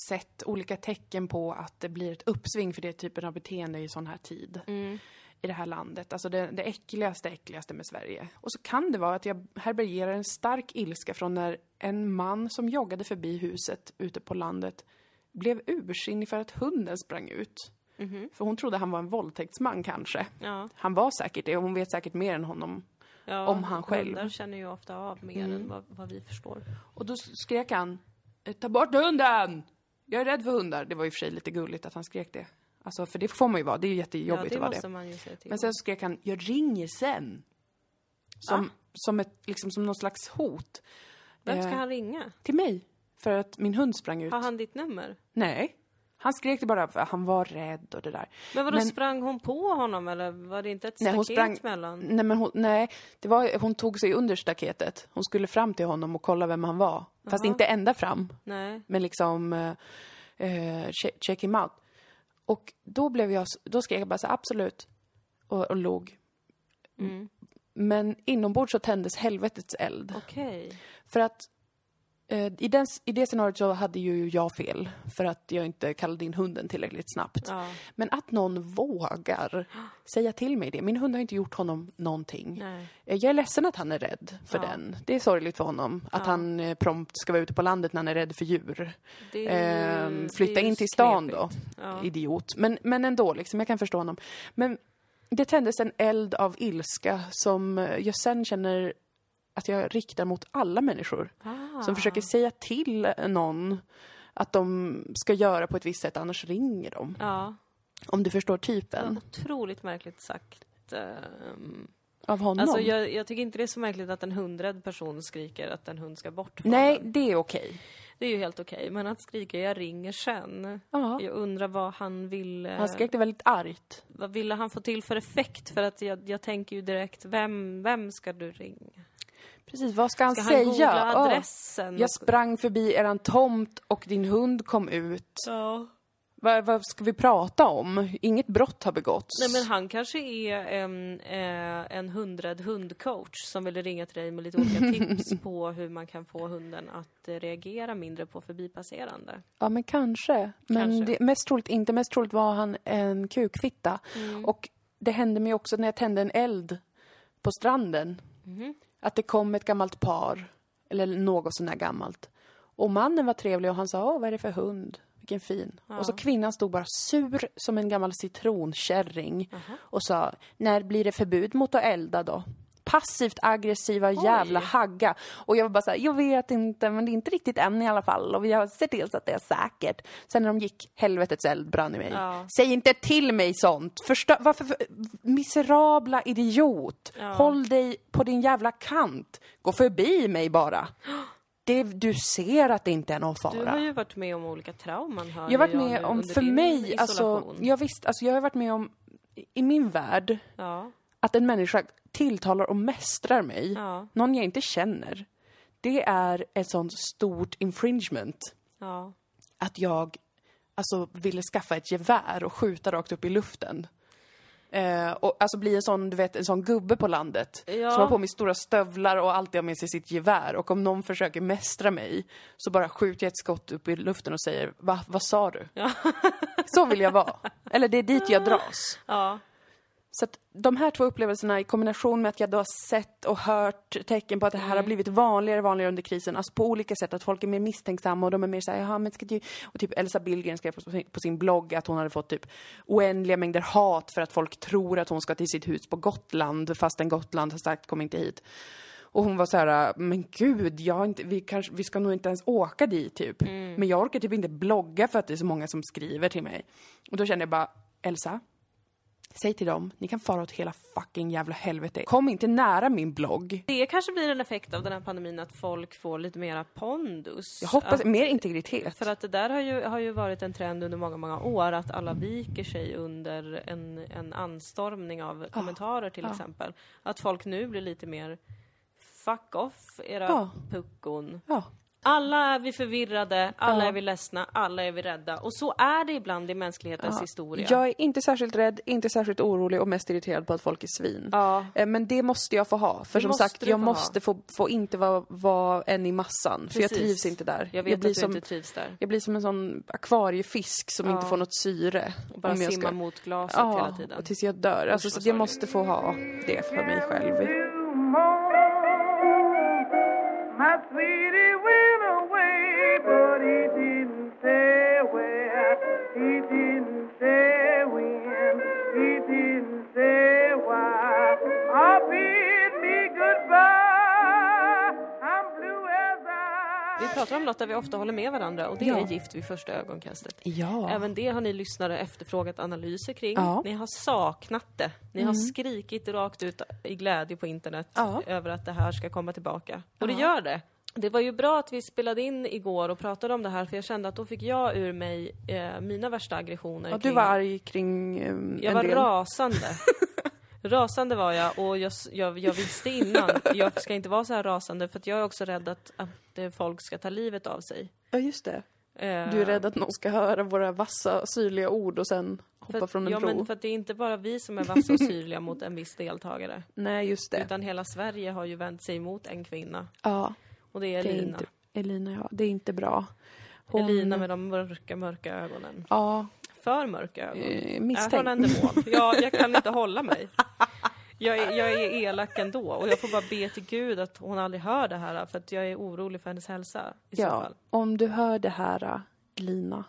sett olika tecken på att det blir ett uppsving för det typen av beteende i sån här tid Mm. i det här landet. Alltså det, det äckligaste, äckligaste med Sverige. Och så kan det vara att jag härbärgerar en stark ilska från när en man som joggade förbi huset ute på landet blev ursinnig för att hunden sprang ut. Mhm. För hon trodde han var en våldtäktsman kanske. Ja. Han var säkert det och hon vet säkert mer än honom. ja. Om han själv. Hundar känner ju ofta av mer Mm. än vad, vad vi förstår. Och då skrek han Ta bort hunden! Jag är rädd för hundar. Det var i och för sig lite gulligt att han skrek det. Alltså, för det får man ju vara. Det är ju Ja, jättejobbigt det att vara det. Men sen så skrek han, jag ringer sen. Som, som, ett, liksom, som någon slags hot. Vem ska eh, han ringa? Till mig. För att min hund sprang ut. Har han ditt nummer? Nej. Han skrek det bara för han var rädd och det där. Men vadå, Men- sprang hon på honom eller var det inte ett Nej, staket sprang- mellan? Nej, men hon, nej, det var, hon tog sig under staketet. Hon skulle fram till honom och kolla vem han var. Fast Jaha. inte ända fram. Nej. Men liksom eh, eh, che- check him out. Och då blev jag, då skrek jag bara så absolut. Och, och log. Mm. Men inombords så tändes helvetets eld. Okej. För att i, den, i det scenariot så hade ju jag fel. För att jag inte kallade in hunden tillräckligt snabbt. Ja. Men att någon vågar säga till mig det. Min hund har inte gjort honom någonting. Nej. Eh, Jag är ledsen att han är rädd för Ja. den. Det är sorgligt för honom. Att Ja. han eh, prompt ska vara ute på landet när han är rädd för djur. Det Ehm, flytta in till stan då. Idiot. Men, men ändå, liksom, jag kan förstå honom. Men det tändes en eld av ilska som eh, jag sen känner att jag riktar mot alla människor. Ah. Som försöker säga till någon att de ska göra på ett visst sätt, annars ringer de. Ja. Om du förstår typen otroligt märkligt sagt. Ehm, av honom. Alltså jag, jag tycker inte det är så märkligt att en hundrädd person skriker att en hund ska bort från Nej, den. det är okej. Det är ju helt okej. Men att skrika jag ringer sen. Ja. Jag undrar vad han ville... Han skrek det väldigt argt. Vad ville han få till för effekt? För att jag, jag tänker ju direkt, vem, vem ska du ringa? Precis, vad ska han Ska säga? han googla adressen? Jag sprang förbi eran tomt och din hund kom ut. Ja. Vad, vad ska vi prata om? Inget brott har begåtts. Nej men han kanske är en, eh, en hundrädd hundcoach som vill ringa till dig med lite olika tips på hur man kan få hunden att reagera mindre på förbipasserande. Ja, men kanske. Men Kanske. Det, mest troligt inte. Mest troligt var han en kukfitta. Mm. Och det hände mig också när jag tände en eld på stranden. Mhm. Att det kom ett gammalt par, eller något sån där gammalt. Och mannen var trevlig och han sa, åh vad är det för hund? Vilken fin. Ja. Och så kvinnan stod bara sur som en gammal citronkärring Aha. och sa, när blir det förbud mot att elda då? Passivt aggressiva jävla hagga. Och jag var bara såhär, jag vet inte, men det är inte riktigt än i alla fall. Och vi har sett till så att det är säkert. Sen när de gick, helvetets eld brann i mig. Ja. Säg inte till mig sånt! Förstö varför, för, miserabla idiot! Ja. Håll dig på din jävla kant. Gå förbi mig bara. Det, du ser att det inte är någon fara. Du har ju varit med om olika trauman hör Jag har varit med om, för mig, alltså, jag visst, alltså jag har varit med om, i min värld, Ja, att en människa tilltalar och mästrar mig, ja, någon jag inte känner. Det är ett sånt stort infringement ja. att jag alltså ville skaffa ett gevär och skjuta rakt upp i luften. Eh, och alltså bli en sån, du vet, en sån gubbe på landet Ja. som har på mig stora stövlar och alltid har med sig sitt gevär. Och om någon försöker mästra mig så bara skjuter jag ett skott upp i luften och säger Va, vad sa du? Ja. Så vill jag vara. Eller det är dit jag dras. ja. Så att de här två upplevelserna i kombination med att jag då har sett och hört tecken på att det här har blivit vanligare och vanligare under krisen. Alltså på olika sätt, att folk är mer misstänksamma och de är mer såhär, jaha men ska du... Och typ Elsa Billgren skrev på sin, på sin blogg att hon hade fått typ oändliga mängder hat för att folk tror att hon ska till sitt hus på Gotland fastän Gotland har sagt kom inte hit. Och hon var så här, men gud, jag inte, vi, kanske, vi ska nog inte ens åka dit typ. Men jag orkar typ inte blogga för att det är så många som skriver till mig. Och då kände jag bara, Elsa, Säg till dem, ni kan fara åt hela fucking jävla helvete. Kom inte nära min blogg. Det kanske blir en effekt av den här pandemin att folk får lite mera pondus. Jag hoppas, Att, mer integritet. för att det där har ju, har ju varit en trend under många, många år att alla viker sig under en, en anstormning av kommentarer till ja. exempel. Att folk nu blir lite mer Fuck off era Ja. puckon. Alla är vi förvirrade, alla Ja. är vi ledsna, alla är vi rädda. Och så är det ibland i mänsklighetens Ja. historia. Jag är inte särskilt rädd, inte särskilt orolig och mest irriterad på att folk är svin. Ja. Eh, Men det måste jag få ha. För Det som sagt, jag få måste få, få inte vara, vara en i massan. För jag Precis. trivs inte där. Jag vet blir att du som, inte trivs där. jag blir som en sån akvariefisk som inte får något syre. Och bara om jag simma ska- mot glaset hela tiden. tills jag dör. Alltså, så jag måste få ha det för mig själv. Pratar om något där vi ofta håller med varandra och det Ja. är gift vid första ögonkastet. Ja. Även det har ni lyssnare efterfrågat analyser kring. Ja. Mm. Ni har saknat det. Ni har skrikit rakt ut i glädje på internet över att det här ska komma tillbaka. Och det gör det. Det var ju bra att vi spelade in igår och pratade om det här för jag kände att då fick jag ur mig eh, mina värsta aggressioner. Ja, du kring- var arg kring um, Jag var del. rasande. rasande var jag och jag, jag, jag visste innan, jag ska inte vara så här rasande för att jag är också rädd att, att eh, folk ska ta livet av sig. Ja, just det. Eh, Du är rädd att någon ska höra våra vassa, syrliga ord och sen hoppa för, från en ja, bro. men för att det är inte bara vi som är vassa och syrliga mot en viss deltagare. Nej, just det. Utan hela Sverige har ju vänt sig emot en kvinna. Ja, Och det är det är Elina. inte... Elina, ja. Det är inte bra. Hon- Elina med de mörka, mörka ögonen. Ja, För mörka ögon. eh, Är hon misstänkt. en demon? Ja, jag kan inte hålla mig. Jag är, jag är elak ändå och jag får bara be till Gud att hon aldrig hör det här för att jag är orolig för hennes hälsa i så Ja, fall. om du hör det här, Lina,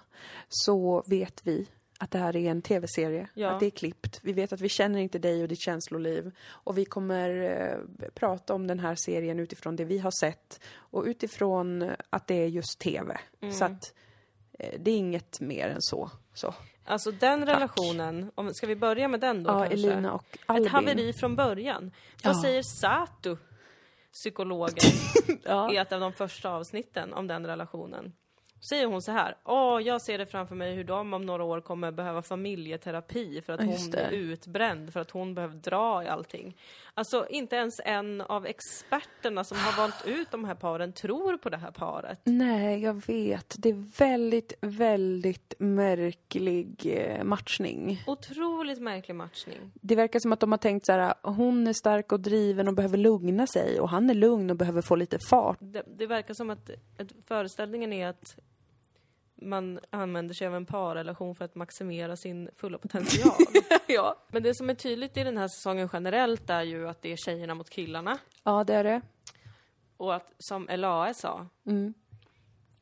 så vet vi att det här är en tv-serie, Ja. att det är klippt. Vi vet att vi känner inte dig och ditt känsloliv. Och vi kommer eh, prata om den här serien utifrån det vi har sett och utifrån att det är just tv. Mm. Så att det är inget mer än så. så. Alltså den relationen, om, ska vi börja med den då Ja, kanske? Elina och Albin. Ett haveri från början. Vad Ja. säger Satu, psykologen, Ja. i ett av de första avsnitten om den relationen? Säger hon så här, åh, jag ser det framför mig hur de om några år kommer behöva familjeterapi för att hon det. utbränd, för att hon behöver dra i allting. Alltså, inte ens en av experterna som har valt ut de här paren tror på det här paret. Nej, jag vet. Det är väldigt, väldigt märklig eh, matchning. Otroligt märklig matchning. Det verkar som att de har tänkt så här, hon är stark och driven och behöver lugna sig och han är lugn och behöver få lite fart. Det, det verkar som att, att föreställningen är att man använder sig av en parrelation för att maximera sin fulla potential. ja. Men det som är tydligt i den här säsongen generellt är ju att det är tjejerna mot killarna. Ja, det är det. Och att, som Elae sa Mm.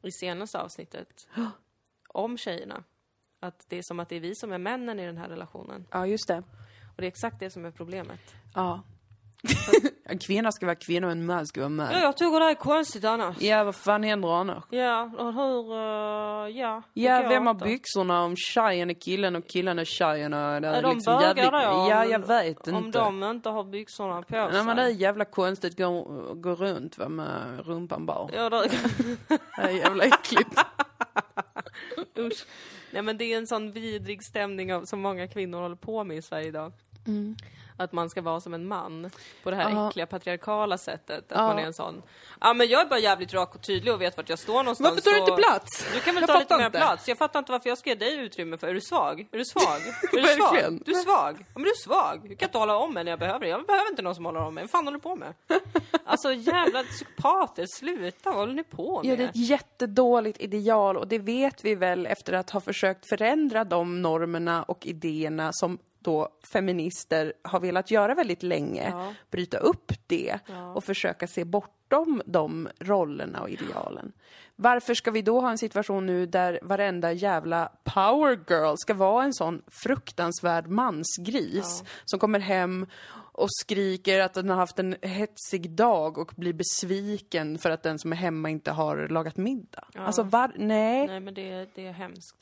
i senaste avsnittet om tjejerna, att det är som att det är vi som är männen i den här relationen. Ja, just det. Och det är exakt det som är problemet. Ja. En kvinna ska vara kvinna och en man ska vara man. Ja, jag tycker det är konstigt annars. Ja, vad fan händer annars? Ja, och hur... eh, ja, Ja, vem har inte. byxorna om tjejen är killen och killen är tjejen? och Det Är de bögar då? Om- Ja, jag vet Om inte. de inte har byxorna på sig. Nej, men det är jävla konstigt att gå, gå runt va, med rumpan bar. Ja, det... Det är jävla äckligt. Usch. Nej men det är en sån vidrig stämning av, som många kvinnor håller på med i Sverige idag. Att man ska vara som en man på det här Ja. äckliga patriarkala sättet. Att Ja. man är en sån, ja men jag är bara jävligt rak och tydlig och vet vart jag står någonstans. Varför tar du inte plats? Du kan väl Jag ta lite mer plats? Jag fattar inte varför jag ska ge dig utrymme för. Är du svag? Är du svag? Är du svag? Du är svag? Ja men du är svag. Du kan inte hålla om mig när jag behöver det. Jag behöver inte någon som håller om mig. Vad fan håller du på med? Alltså jävla psykopater, sluta. Vad håller ni på med? Ja, det är ett jättedåligt ideal och det vet vi väl efter att ha försökt förändra de normerna och idéerna som då feminister har velat göra väldigt länge. Ja. Bryta upp det Ja. och försöka se bortom de rollerna och idealen. Varför ska vi då ha en situation nu där varenda jävla power girl ska vara en sån fruktansvärd mansgris som kommer hem och skriker att den har haft en hetsig dag och blir besviken för att den som är hemma inte har lagat middag. Alltså var, nej, Nej men det, är- det är hemskt.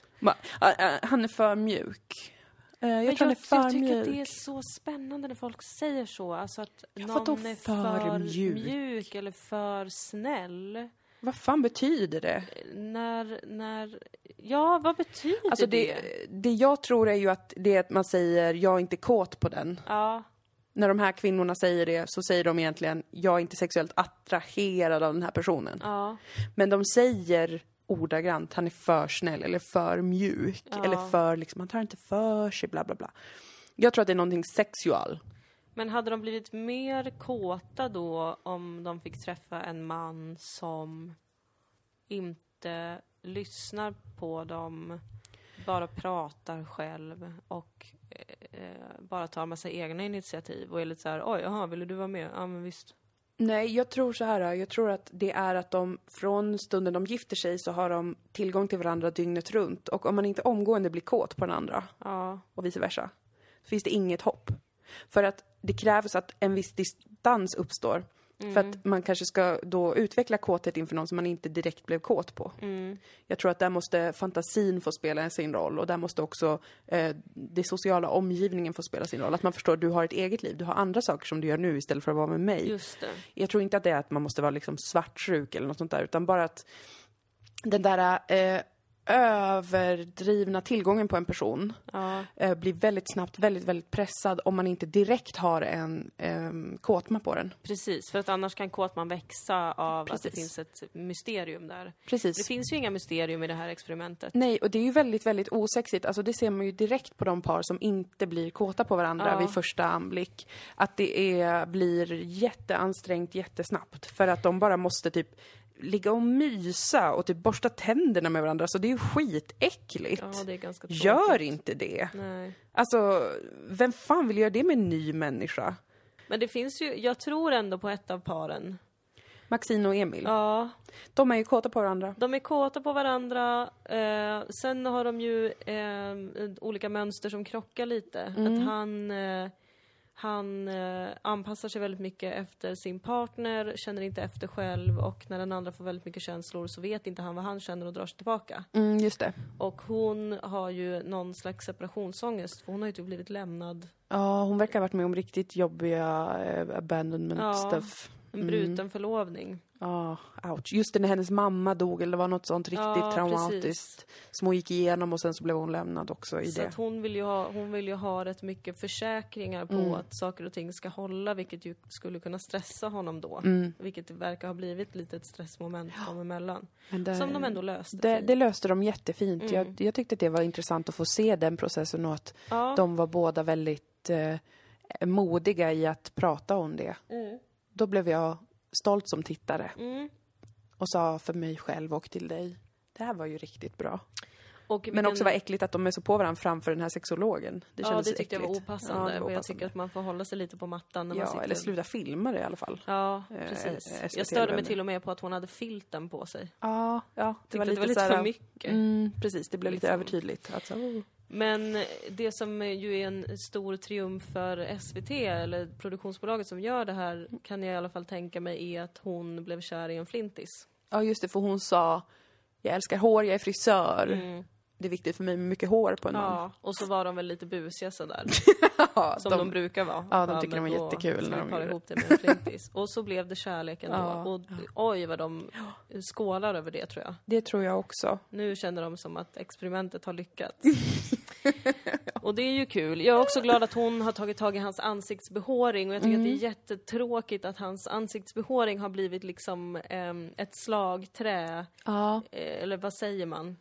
Han är för mjuk. Eh, jag jag, är jag tycker mjuk. att det är så spännande när folk säger så. Alltså att någon är för för mjuk? mjuk? eller för snäll. Vad fan betyder det? När, när... Ja, vad betyder Alltså det? det, det jag tror är ju att det är att man säger jag är inte kåt på den. Ja, När de här kvinnorna säger det så säger de egentligen jag är inte sexuellt attraherad av den här personen. ja, Men de säger ordagrant han är för snäll eller för mjuk Ja. eller för liksom, han tar inte för sig bla bla bla. Jag tror att det är någonting sexual. Men hade de blivit mer kåta då om de fick träffa en man som inte lyssnar på dem, bara pratar själv och eh, eh, bara tar massa egna initiativ och är lite så här, oj, jaha, ville du vara med? Ja, men visst. Nej, jag tror så här. Jag tror att det är att de från stunden de gifter sig så har de tillgång till varandra dygnet runt. Och om man inte omgående blir kåt på den andra Ja, och vice versa, så finns det inget hopp. För att det krävs att en viss distans uppstår. För att man kanske ska då utveckla kåthet inför någon som man inte direkt blev kåt på. Mm. Jag tror att där måste fantasin få spela sin roll och där måste också eh, det sociala omgivningen få spela sin roll. Att man förstår att du har ett eget liv, du har andra saker som du gör nu istället för att vara med mig. Just det. Jag tror inte att det är att man måste vara liksom svartsjuk eller något sånt där, utan bara att den där eh, överdrivna tillgången på en person Ja. eh, blir väldigt snabbt väldigt, väldigt pressad om man inte direkt har en eh, kåtma på den. Precis, för att annars kan kåtman växa av att det Precis. finns ett mysterium där. Precis. Det finns ju inga mysterium i det här experimentet. Nej, och det är ju väldigt, väldigt osexigt. Alltså det ser man ju direkt på de par som inte blir kåta på varandra Ja. vid första anblick. Att det är, blir jätteansträngt jättesnabbt. För att de bara måste typ ligga och mysa och typ borsta tänderna med varandra. Så det är ju skitäckligt. Ja, det är ganska tråkigt. Gör inte det. Nej. Alltså, vem fan vill göra det med en ny människa? Men det finns ju, jag tror ändå på ett av paren. Maxine och Emil. Ja, De är ju kåta på varandra. de är kåta på varandra. Eh, sen har de ju eh, olika mönster som krockar lite. Att han, eh, han eh, anpassar sig väldigt mycket efter sin partner, känner inte efter själv och när den andra får väldigt mycket känslor så vet inte han vad han känner och drar sig tillbaka. Mm, just det. Och hon har ju någon slags separationsångest för hon har ju typ blivit lämnad. Ja, hon verkar ha varit med om riktigt jobbiga eh, abandonment Ja. stuff. En bruten förlovning. Ja, ouch. Just det, när hennes mamma dog, eller det var något sånt riktigt Ja, traumatiskt. precis. Som hon gick igenom och sen så blev hon lämnad också i Så det. att hon vill ju ha, hon vill ju ha rätt mycket försäkringar på Mm. att saker och ting ska hålla, vilket ju skulle kunna stressa honom då. Mm. Vilket verkar ha blivit lite ett stressmoment dem emellan. Det, Som de ändå löste. det, det löste de jättefint. Mm. Jag, jag tyckte att det var intressant att få se den processen och att ja. de var båda väldigt eh, modiga i att prata om det. Mm. Då blev jag stolt som tittare Mm. och sa för mig själv och till dig, det här var ju riktigt bra. Och Men vilken- också var äckligt att de är så på varandra framför den här sexologen. Det Ja, kändes det tyckte jag var äckligt. opassande. Ja, det var men jag opassande. tycker att man får hålla sig lite på mattan när man Ja, sitter... eller sluta filma det i alla fall. Ja, Eh, precis. SVT jag störde mig till och med på att hon hade filten på sig. Ja, ja. Det var lite, det var lite för mycket. Mm, precis, det blev lite Liksom. övertydligt. Alltså, oh. Men det som ju är en stor triumf för SVT, eller produktionsbolaget som gör det här, kan jag i alla fall tänka mig är att hon blev kär i en flintis. Ja, just det, för hon sa jag älskar hår, jag är frisör. Det är viktigt för mig med mycket hår på en man. Ja, och så var de väl lite busiga sådär, Ja, som de, brukar vara. Ja, de tycker de då jättekul när de gjorde ihop det med en. Och så blev det kärlek ändå. Ja, och oj vad de skålar över det tror jag. Det tror jag också. Nu känner de som att experimentet har lyckats. och det är ju kul. Jag är också glad att hon har tagit tag i hans ansiktsbehåring och jag tycker att det Mm. är jättetråkigt att hans ansiktsbehåring har blivit liksom ehm, ett slagträ, Ja. eh, eller vad säger man?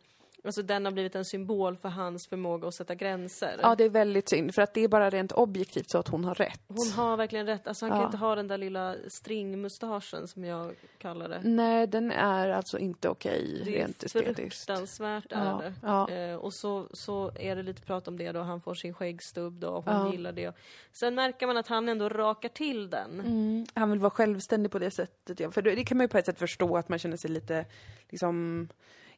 Alltså den har blivit en symbol för hans förmåga att sätta gränser. ja, det är väldigt synd. För att det är bara rent objektivt så att hon har rätt. Hon har verkligen rätt. Alltså han kan Ja. inte ha den där lilla stringmustaschen som jag kallar det. Nej, den är alltså inte okej Det är rent estetiskt. fruktansvärt Ja, är det. ja. Eh, och så, så är det lite prat om det då, han får sin skäggstubb då, och hon gillar det. Sen märker man att han ändå rakar till den. Mm, han vill vara självständig på det sättet. Ja. För det det kan man ju på ett sätt förstå att man känner sig lite liksom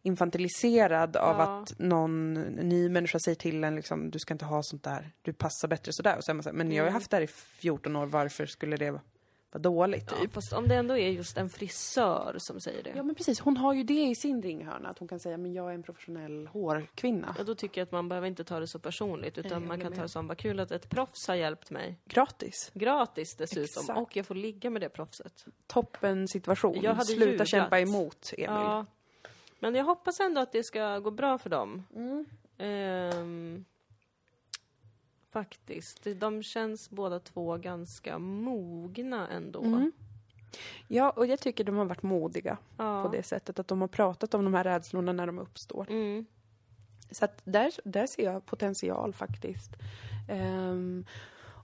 infantiliserad av Ja. att någon ny människa säger till en liksom, du ska inte ha sånt där, du passar bättre sådär. Och så är man så här, men jag har ju haft det här i 14 år, varför skulle det vara dåligt? Ja, Typ. fast om det ändå är just en frisör som säger det. Ja men precis, hon har ju det i sin ringhörna, att hon kan säga men jag är en professionell hårkvinna. Ja, då tycker jag att man behöver inte ta det så personligt utan jag man kan ta med. det som vad kul att ett proffs har hjälpt mig. Gratis. Gratis dessutom. Exakt. Och jag får ligga med det proffset. Toppen situation. Jag hade Sluta jublat. kämpa emot, Emil. Ja. Men jag hoppas ändå att det ska gå bra för dem. Mm. Ehm, faktiskt. De känns båda två ganska mogna ändå. Mm. Ja, och jag tycker de har varit modiga Ja. på det sättet att de har pratat om de här rädslorna när de uppstår. Mm. Så att där, där ser jag potential faktiskt. Ehm,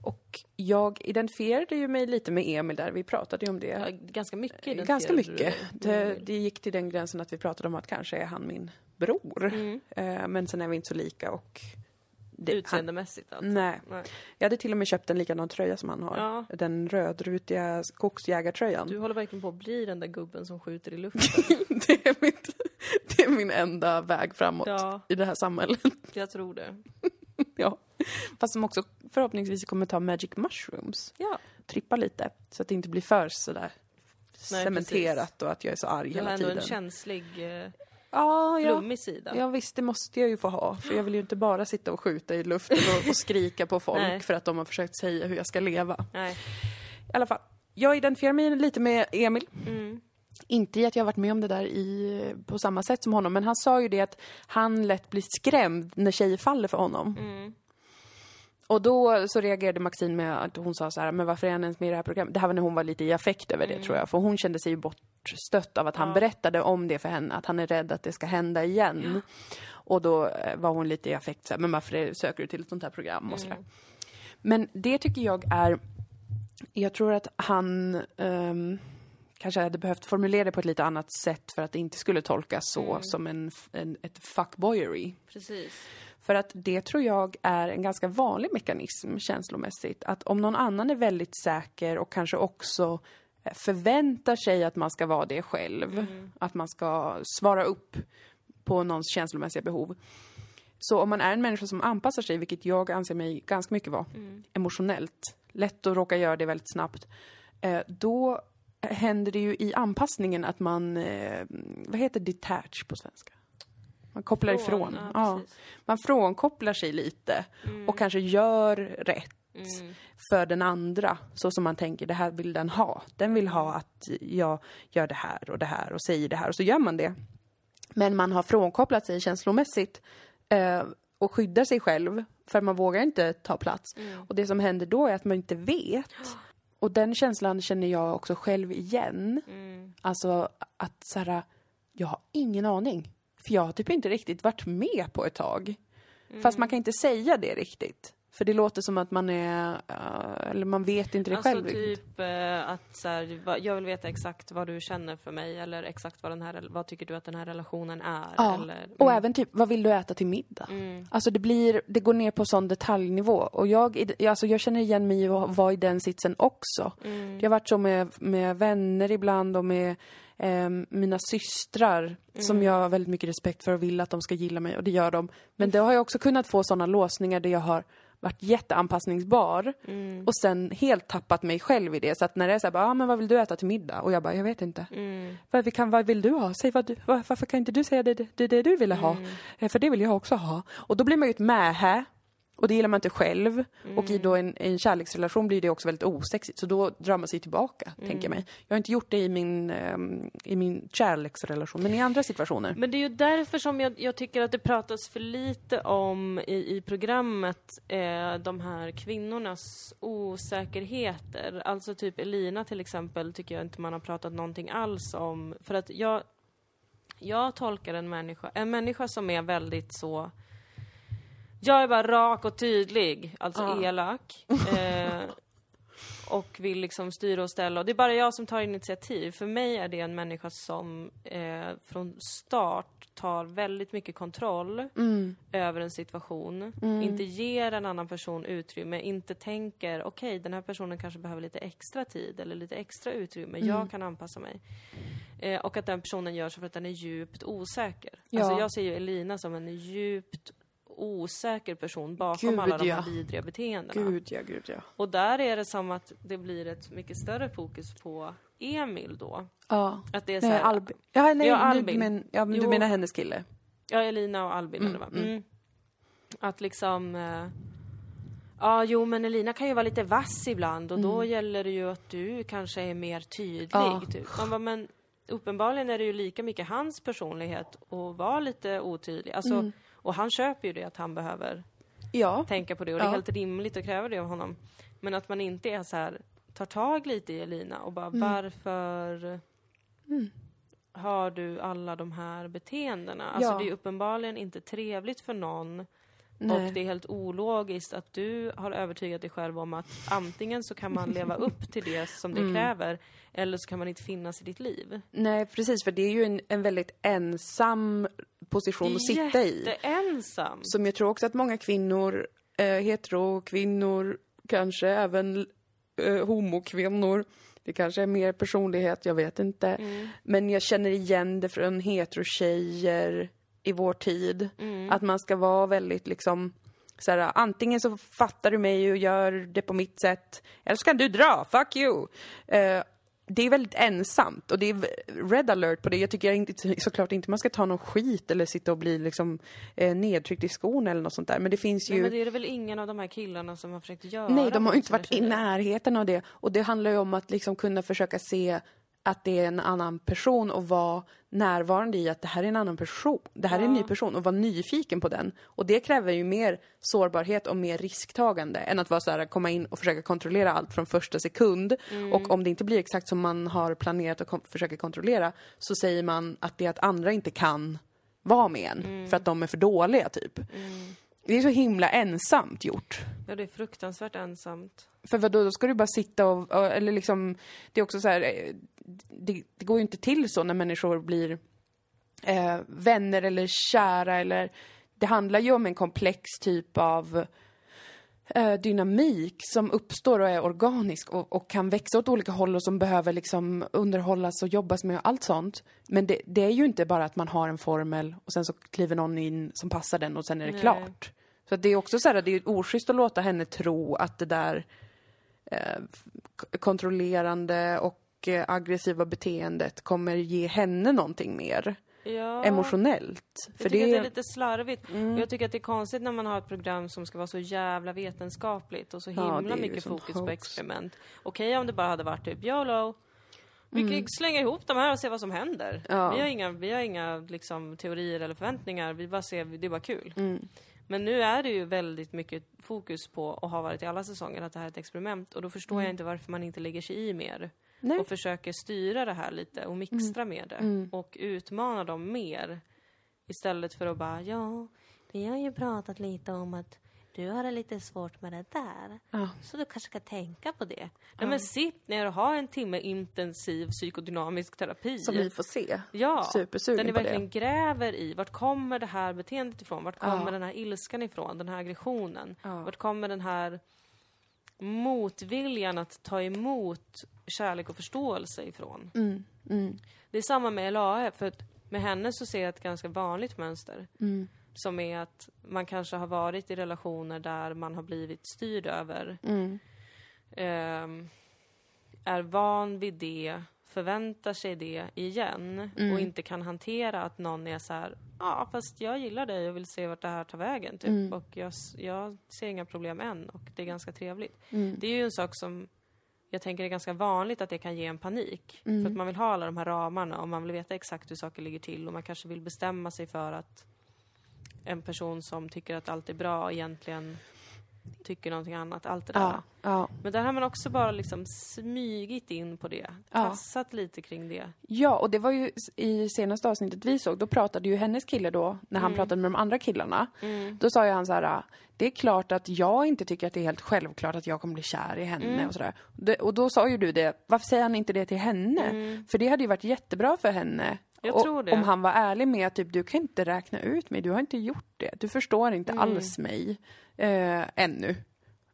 och jag identifierade ju mig lite med Emil där, vi pratade ju om det. Ja, ganska mycket Eh, Ganska mycket. Det, det gick till den gränsen att vi pratade om att kanske är han min bror. Mm. Eh, men sen är vi inte så lika och... Det, Utseendemässigt alltså. nej. Nej. Jag hade till och med köpt en likadan tröja som han har. Ja. Den rödrutiga skogsjägartröjan. Du håller verkligen på att bli den där gubben som skjuter i luften. det, är mitt, det är min enda väg framåt ja, i det här samhället. jag tror det. ja. Fast som också förhoppningsvis kommer ta magic mushrooms. Ja, Trippa lite, så att det inte blir för sådär Nej, cementerat och att jag är så arg Du har hela ändå tiden. en känslig, eh, ja, ja. flummig sida. Ja visst, det måste jag ju få ha. För jag vill ju inte bara sitta och skjuta i luften och, och skrika på folk Nej. för att de har försökt säga hur jag ska leva. Nej. I alla fall, jag identifierar mig lite med Emil. Mm. Inte i att jag har varit med om det där i, på samma sätt som honom, men han sa ju det att han lätt blir skrämd när tjejer faller för honom. Mm. Och då så reagerade Maxine med att hon sa så här, men varför är han ens med i det här programmet? Det här var när hon var lite i affekt över det tror jag, för hon kände sig ju bortstött av att han berättade om det för henne, att han är rädd att det ska hända igen. Och då eh, var hon lite i affekt så här, men varför söker du till ett sånt här program och sådär. Men det tycker jag är, jag tror att han ehm, kanske hade behövt formulera det på ett lite annat sätt för att det inte skulle tolkas så som en, en, ett fuckboyery. Precis. För att det tror jag är en ganska vanlig mekanism känslomässigt. Att om någon annan är väldigt säker och kanske också eh, förväntar sig att man ska vara det själv, att man ska svara upp på någons känslomässiga behov. Så om man är en människa som anpassar sig, vilket jag anser mig ganska mycket vara, emotionellt, lätt att råka göra det väldigt snabbt, eh, då händer det ju i anpassningen att man, eh, vad heter detach på svenska? Man kopplar Från, ifrån. ja, Ja, man frånkopplar sig lite och kanske gör rätt Mm. för den andra, så som man tänker, det här vill den ha. Den vill ha att jag gör det här och det här och säger det här och så gör man det. Men man har frånkopplat sig känslomässigt eh, och skyddar sig själv för man vågar inte ta plats. Och det som händer då är att man inte vet. Och den känslan känner jag också själv igen. Alltså att så här, jag har ingen aning. För jag har typ inte riktigt varit med på ett tag. Fast man kan inte säga det riktigt. För det låter som att man är, eh, eller man vet inte det Alltså själv riktigt. typ eh, att så här, jag vill veta exakt vad du känner för mig eller exakt vad den här, vad tycker du att den här relationen är? Ja, Eller, mm. och även typ, vad vill du äta till middag? Alltså det blir, det går ner på sån detaljnivå. Och jag, alltså jag känner igen mig att vara i den sitsen också. Mm. Det har varit så med, med vänner ibland och med ehm, mina systrar som Mm. jag har väldigt mycket respekt för och vill att de ska gilla mig och det gör de. Men det har jag också kunnat få såna låsningar där jag har varit jätteanpassningsbar Mm. och sen helt tappat mig själv i det. Så att när det är så här, bara, ah, men vad vill du äta till middag? Och jag bara, jag vet inte. Mm. Vad, vi kan, vad vill du ha? Säg vad du, var, varför kan inte du säga det, det, det du ville ha? Mm. Eh, För det vill jag också ha. Och då blir man ju ett mähä. Och det gillar man inte själv. Och i då en, en kärleksrelation blir det också väldigt osexigt. Så då drar man sig tillbaka, tänker jag mig. Jag har inte gjort det i min, ehm, i min kärleksrelation, men i andra situationer. Men det är ju därför som jag, jag tycker att det pratas för lite om i, i programmet eh, de här kvinnornas osäkerheter. Alltså typ Elina till exempel tycker jag inte man har pratat någonting alls om. För att jag, jag tolkar en människa, en människa som är väldigt så jag är bara rak och tydlig, alltså Ja. elak. Eh, och vill liksom styra och ställa. Och det är bara jag som tar initiativ. För mig är det en människa som eh, från start tar väldigt mycket kontroll Mm. över en situation. Inte ger en annan person utrymme, inte tänker okej den här personen kanske behöver lite extra tid eller lite extra utrymme, Mm. jag kan anpassa mig. Eh, och att den personen gör så för att den är djupt osäker. Ja. Alltså jag ser ju Elina som en djupt osäker person bakom Gud, alla de ja. här vidriga beteendena. Gud ja, gud ja. Och där är det som att det blir ett mycket större fokus på Emil då. Ja. Att det är så Nej, här, Albin. Ja, nej, Ja, du, Albin. men, ja, men du menar hennes kille? Ja, Elina och Albin eller va? Mm. Att liksom... Eh, ja, jo men Elina kan ju vara lite vass ibland och då gäller det ju att du kanske är mer tydlig. Ja. Typ. Man bara, men uppenbarligen är det ju lika mycket hans personlighet att vara lite otydlig. Alltså, Och han köper ju det att han behöver Ja. tänka på det och det är Ja. helt rimligt att kräva det av honom. Men att man inte är så här, tar tag lite i Elina och Mm. bara varför har du alla de här beteendena? Alltså Ja. det är uppenbarligen inte trevligt för någon Nej. och det är helt ologiskt att du har övertygat dig själv om att antingen så kan man leva upp till det som Mm. det kräver eller så kan man inte finnas i ditt liv. Nej, precis, för det är ju en, en väldigt ensam position att sitta i. Jätteensam. Som jag tror också att många kvinnor, eh, hetero-kvinnor, kanske även eh, homokvinnor, det kanske är mer personlighet, jag vet inte. Mm. Men jag känner igen det från hetero-tjejer i vår tid. Mm. Att man ska vara väldigt liksom så här, antingen så fattar du mig och gör det på mitt sätt, eller så kan du dra, fuck you. Eh, det är väldigt ensamt och det är red alert på det. Jag tycker inte, såklart inte man ska ta någon skit eller sitta och bli liksom eh, nedtryckt i skon eller något sånt där. Men det finns ju... Nej, men det är det väl ingen av de här killarna som har försökt göra? Nej, de har ju inte varit i närheten av det. Och det handlar ju om att liksom kunna försöka se att det är en annan person och vara närvarande i att det här är en annan person. Det här är en ny person och vara nyfiken på den. Och det kräver ju mer sårbarhet och mer risktagande än att vara så här, komma in och försöka kontrollera allt från första sekund. Och om det inte blir exakt som man har planerat och kom- försöker kontrollera så säger man att det är att andra inte kan vara med en för att de är för dåliga typ. Det är så himla ensamt gjort. Ja, det är fruktansvärt ensamt. För vadå, då ska du bara sitta och, eller liksom, det är också så här, eh, det, det går ju inte till så när människor blir eh, vänner eller kära eller, det handlar ju om en komplex typ av dynamik som uppstår och är organisk och, och kan växa åt olika håll och som behöver liksom underhållas och jobbas med och allt sånt. Men det, det är ju inte bara att man har en formel och sen så kliver någon in som passar den och sen är det Nej. klart. Så det är också så här, det är oschysst att låta henne tro att det där eh, kontrollerande och eh, aggressiva beteendet kommer ge henne någonting mer Ja. emotionellt. Jag tycker att det är lite slarvigt. Och jag tycker att det är konstigt när man har ett program som ska vara så jävla vetenskapligt och så Ja, det himla ju mycket fokus på experiment. Okej om det bara hade varit typ YOLO. Vi slänger ihop de här och ser vad som händer. Ja. Vi har inga, vi har inga liksom, teorier eller förväntningar, vi bara ser, det är bara kul. Mm. Men nu är det ju väldigt mycket fokus på, och har varit i alla säsonger, att det här är ett experiment. Och då förstår jag inte varför man inte lägger sig i mer. Mm. Nej. Mm. Och försöker styra det här lite och mixtra med det. Och utmana dem mer. Istället för att bara, ja, vi har ju pratat lite om att du har det lite svårt med det där. Ja. Så du kanske ska tänka på det. Nej men sitt ner och ha en timme intensiv psykodynamisk terapi. Som vi får se. Ja, Supersugen där ni på det. verkligen gräver i vart kommer det här beteendet ifrån? Vart kommer Ja. den här ilskan ifrån? Den här aggressionen? Ja. Vart kommer den här motviljan att ta emot kärlek och förståelse ifrån? Mm, mm, Det är samma med LAE, för att med henne så ser jag ett ganska vanligt mönster. mm, Som är att man kanske har varit i relationer där man har blivit styrd över, ehm, är van vid det, förväntar sig det igen Mm. och inte kan hantera att någon är så här, ja fast jag gillar dig och vill se vart det här tar vägen typ. Mm. Och jag, jag ser inga problem än och det är ganska trevligt. mm. Det är ju en sak som jag tänker är ganska vanligt att det kan ge en panik. Mm. För att man vill ha alla de här ramarna och man vill veta exakt hur saker ligger till och man kanske vill bestämma sig för att en person som tycker att allt är bra egentligen tycker någonting annat. Allt det där. Ja, ja. Men där har man också bara liksom smygit in på det. Ja. Tassat lite kring det. ja, och det var ju i senaste avsnittet vi såg, då pratade ju hennes kille då, när han pratade med de andra killarna. Då sa ju han så här, det är klart att jag inte tycker att det är helt självklart att jag kommer bli kär i henne och sådär. Och då sa ju du det, varför säger han inte det till henne? För det hade ju varit jättebra för henne. Jag Och tror det. Om han var ärlig med att typ, du kan inte räkna ut mig, du har inte gjort det. Du förstår inte Mm. alls mig eh, ännu.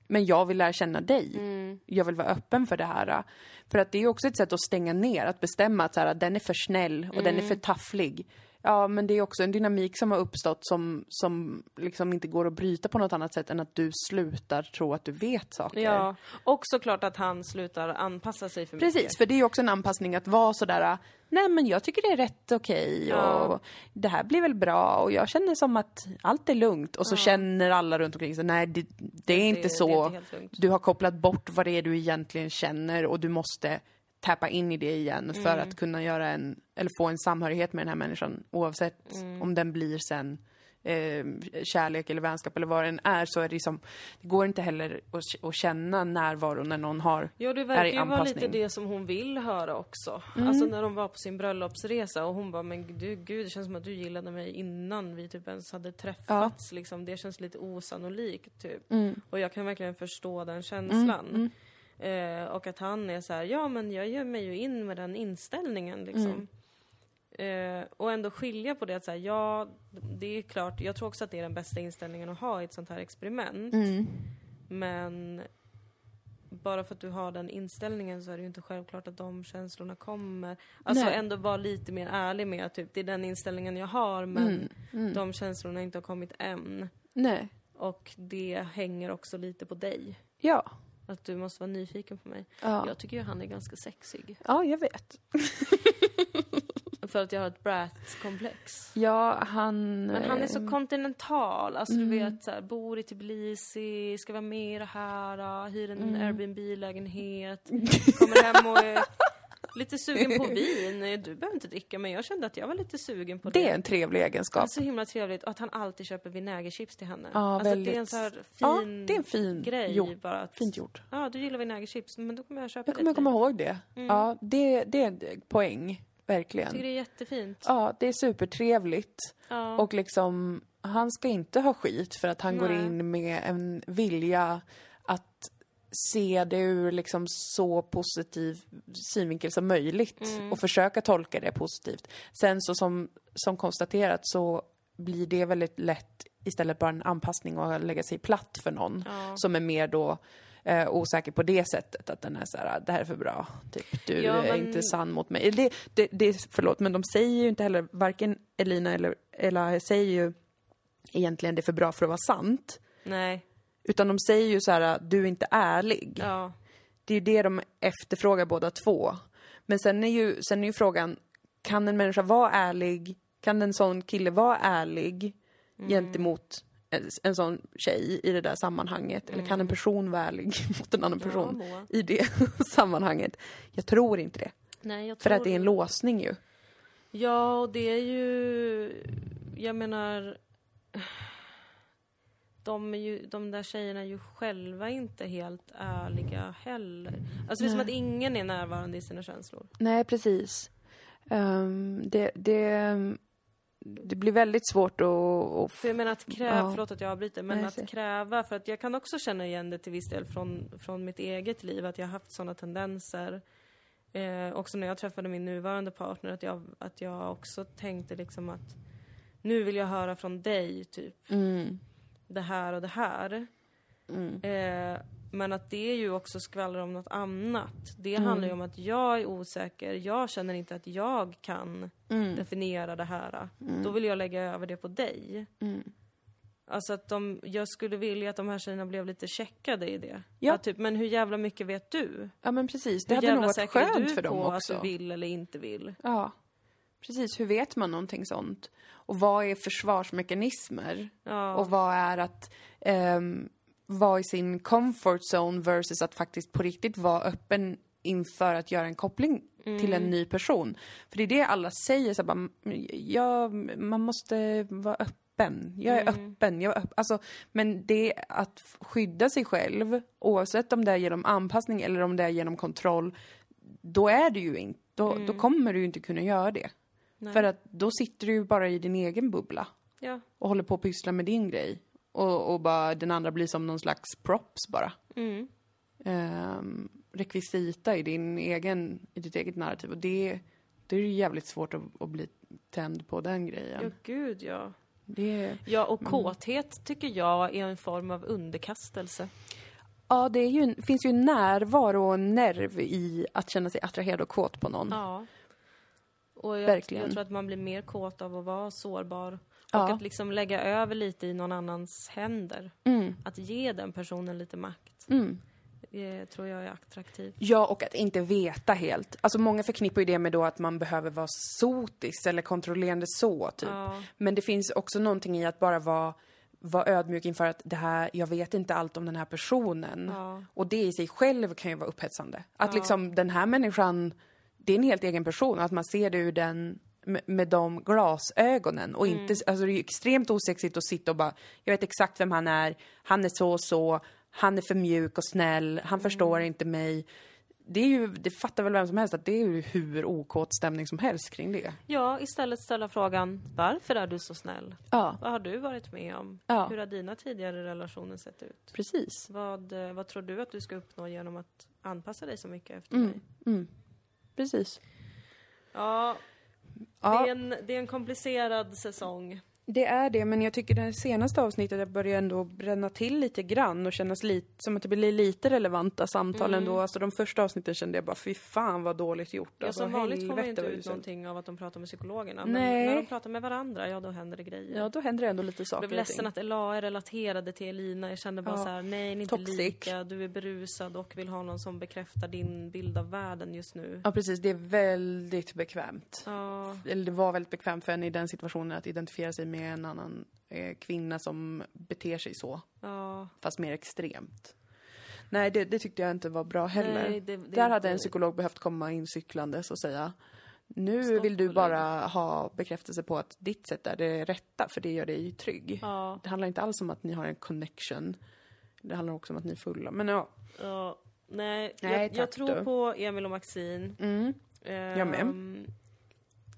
Men jag vill lära känna dig. Mm. Jag vill vara öppen för det här. För att det är också ett sätt att stänga ner, att bestämma att så här, den är för snäll och den är Mm. för tafflig. Ja, men det är också en dynamik som har uppstått som, som liksom inte går att bryta på något annat sätt än att du slutar tro att du vet saker. Ja. Och såklart att han slutar anpassa sig för mycket. Precis, för det är också en anpassning att vara sådär, nej men jag tycker det är rätt okej Ja. och det här blir väl bra och jag känner som att allt är lugnt och så känner alla runt omkring sig, nej det, det är inte det så. är inte du har kopplat bort vad det är du egentligen känner och du måste tappa in i det igen för Mm. att kunna göra en, eller få en samhörighet med den här människan oavsett Mm. om den blir sen eh, kärlek eller vänskap eller vad den är så är det liksom, det går inte heller att, att känna närvaro när någon har Jo, det verkar ju vara lite. Mm. det som hon vill höra också. Alltså när de var på sin bröllopsresa och hon bara, men du, gud, det känns som att du gillade mig innan vi typ ens hade träffats. Liksom. Det känns lite osannolikt, typ. Mm. Och jag kan verkligen förstå den känslan. Eh, och att han är så här, ja men jag gör mig ju in med den inställningen liksom. Eh, och ändå skilja på det att säga, ja, det är klart, jag tror också att det är den bästa inställningen att ha i ett sånt här experiment. Mm. Men bara för att du har den inställningen så är det ju inte självklart att de känslorna kommer. Alltså Nej. ändå vara lite mer ärlig med att typ, det är den inställningen jag har men de känslorna inte har kommit än. Nej. Och det hänger också lite på dig. Ja. Att du måste vara nyfiken på mig. Ja. Jag tycker ju han är ganska sexig. Ja, jag vet. För att jag har ett brat-komplex. Ja, han... Men han är så eh, kontinental. Alltså du Mm. vet, så här, bor i Tbilisi, ska vara med i det här, hyr en Mm. Airbnb-lägenhet, kommer hem och är lite sugen på vin. Du behöver inte dricka, men jag kände att jag var lite sugen på det. Det är en trevlig Det är egenskap. så himla trevligt. Och att han alltid köper vinägerchips till henne. Ja, alltså det är en väldigt. så här Ja, fin det är en fin grej gjort. bara. Att, Fint gjort. Ja, du gillar vinägerchips, men då kommer jag köpa Jag kommer komma ihåg det. Ja, det, det är en poäng. Jag Verkligen. tycker det är jättefint. Ja, det är supertrevligt. Ja. Och liksom, han ska inte ha skit för att han går Nej. in med en vilja att se det ur liksom så positiv synvinkel som möjligt Mm. och försöka tolka det positivt. Sen så som, som konstaterat så blir det väldigt lätt istället bara en anpassning och att lägga sig platt för någon Ja. som är mer då eh, osäker på det sättet, att den är så här, det här är för bra, typ, du Ja, är men- inte sann mot mig. Det, det, det, förlåt, men de säger ju inte heller, varken Elina eller Ella säger ju egentligen det är för bra för att vara sant. Nej. Utan de säger ju så här, du är inte ärlig. Ja. Det är ju det de efterfrågar båda två. Men sen är ju, sen är ju frågan, kan en människa vara ärlig? Kan en sån kille vara ärlig gentemot en, en sån tjej i det där sammanhanget? Eller kan en person vara ärlig mot en annan person i det sammanhanget? Jag tror inte det. Nej, jag För tror att det är en låsning ju. Ja, och det är ju... Jag menar... De, ju, de där tjejerna är ju själva inte helt ärliga heller. Alltså det är som att ingen är närvarande i sina känslor. Nej, precis. Ehm, det, det, det blir väldigt svårt att... att För jag menar att kräva, Ja. förlåt att jag avbryter, men Nej, att kräva, för att jag kan också känna igen det till viss del från, från mitt eget liv, att jag har haft sådana tendenser. Eh, också när jag träffade min nuvarande partner, att jag, att jag också tänkte liksom att nu vill jag höra från dig, typ. mm, det här och det här. mm, Eh, men att det är ju också skvallrar om något annat. Det Mm. handlar ju om att jag är osäker, jag känner inte att jag kan mm, definiera det här. Då vill jag lägga över det på dig. mm. Alltså att de, jag skulle vilja att de här tjejerna blev lite checkade i det. Ja. Att typ, men hur jävla mycket vet du? Ja, men precis. Det hur hade jävla nog varit säker är skönt du för dem på också. att du vill eller inte vill? Ja, precis. Hur vet man någonting sånt? Och vad är försvarsmekanismer? Ja. Och vad är att um, vara i sin comfort zone versus att faktiskt på riktigt vara öppen inför att göra en koppling till en ny person. För det är det alla säger, så bara, ja, man måste vara öppen. Jag är öppen. Jag är öppen. Alltså, men det att skydda sig själv, oavsett om det är genom anpassning eller om det är genom kontroll, då är du ju inte, då, då kommer du ju inte kunna göra det. Nej. För att då sitter du ju bara i din egen bubbla ja. och håller på att pyssla med din grej. Och, och bara den andra blir som någon slags props bara. Mm. Ehm, rekvisita i din egen, i ditt eget narrativ. Och det, det är ju jävligt svårt att, att bli tänd på den grejen. ja, gud ja. Det, Ja, och kåthet tycker jag är en form av underkastelse. ja, det ju, finns ju en närvaro och en nerv i att känna sig attraherad och kåt på någon. Ja. Och jag, Verkligen. jag tror att man blir mer kåt av att vara sårbar. Ja. Och att liksom lägga över lite i någon annans händer. Mm, Att ge den personen lite makt. mm. Det tror jag är attraktivt. Ja, och att inte veta helt. Alltså många förknippar ju det med då att man behöver vara sotis eller kontrollerande så, typ. Ja. Men det finns också någonting i att bara vara, vara ödmjuk inför att det här, jag vet inte allt om den här personen. Ja. Och det i sig själv kan ju vara upphetsande. Att liksom den här människan, det är en helt egen person. Att man ser det ur den, med, med de glasögonen. Och inte, alltså det är extremt osexigt att sitta och bara, jag vet exakt vem han är, han är så och så, han är för mjuk och snäll, han förstår inte mig. Det är ju, det fattar väl vem som helst att det är ju hur okåt stämning som helst kring det. ja, istället ställa frågan varför är du så snäll? Ja, Vad har du varit med om? Ja. Hur har dina tidigare relationer sett ut? precis. Vad, eh, vad tror du att du ska uppnå genom att anpassa dig så mycket efter Mm. mig? Precis. Ja, Ja. Det, är en, det är en komplicerad säsong. Det är det, men jag tycker det senaste avsnittet börjar ändå bränna till lite grann och kännas lite, som att det blir lite relevanta samtal ändå. Alltså de första avsnitten kände jag bara, fy fan vad dåligt gjort. Mm. Ja, alltså, som vanligt får man inte ut någonting av att de pratar med psykologerna. Nej. Men när de pratar med varandra, ja då händer det grejer. Ja, då händer det ändå lite jag saker blev och ting. ledsen att är relaterade till Elina. Jag kände bara Ja. så här: nej ni är inte Toxic. lika. Du är berusad och vill ha någon som bekräftar din bild av världen just nu. Ja, precis. Det är väldigt bekvämt. Ja, Eller det var väldigt bekvämt för henne i den situationen att identifiera sig med en annan eh, kvinna som beter sig så, ja. fast mer extremt. Nej, det, det tyckte jag inte var bra heller. Nej, det- det är Där hade en psykolog behövt komma in cyklandes och säga nu Stopp vill du bara ha bekräftelse på att ditt sätt är det rätta, för det gör dig trygg. Ja, Det handlar inte alls om att ni har en connection. Det handlar också om att ni är fulla. Men ja. ja. Nej, Nej, jag, jag tror på Emil och Maxine. Mm. Jag med. Ehm,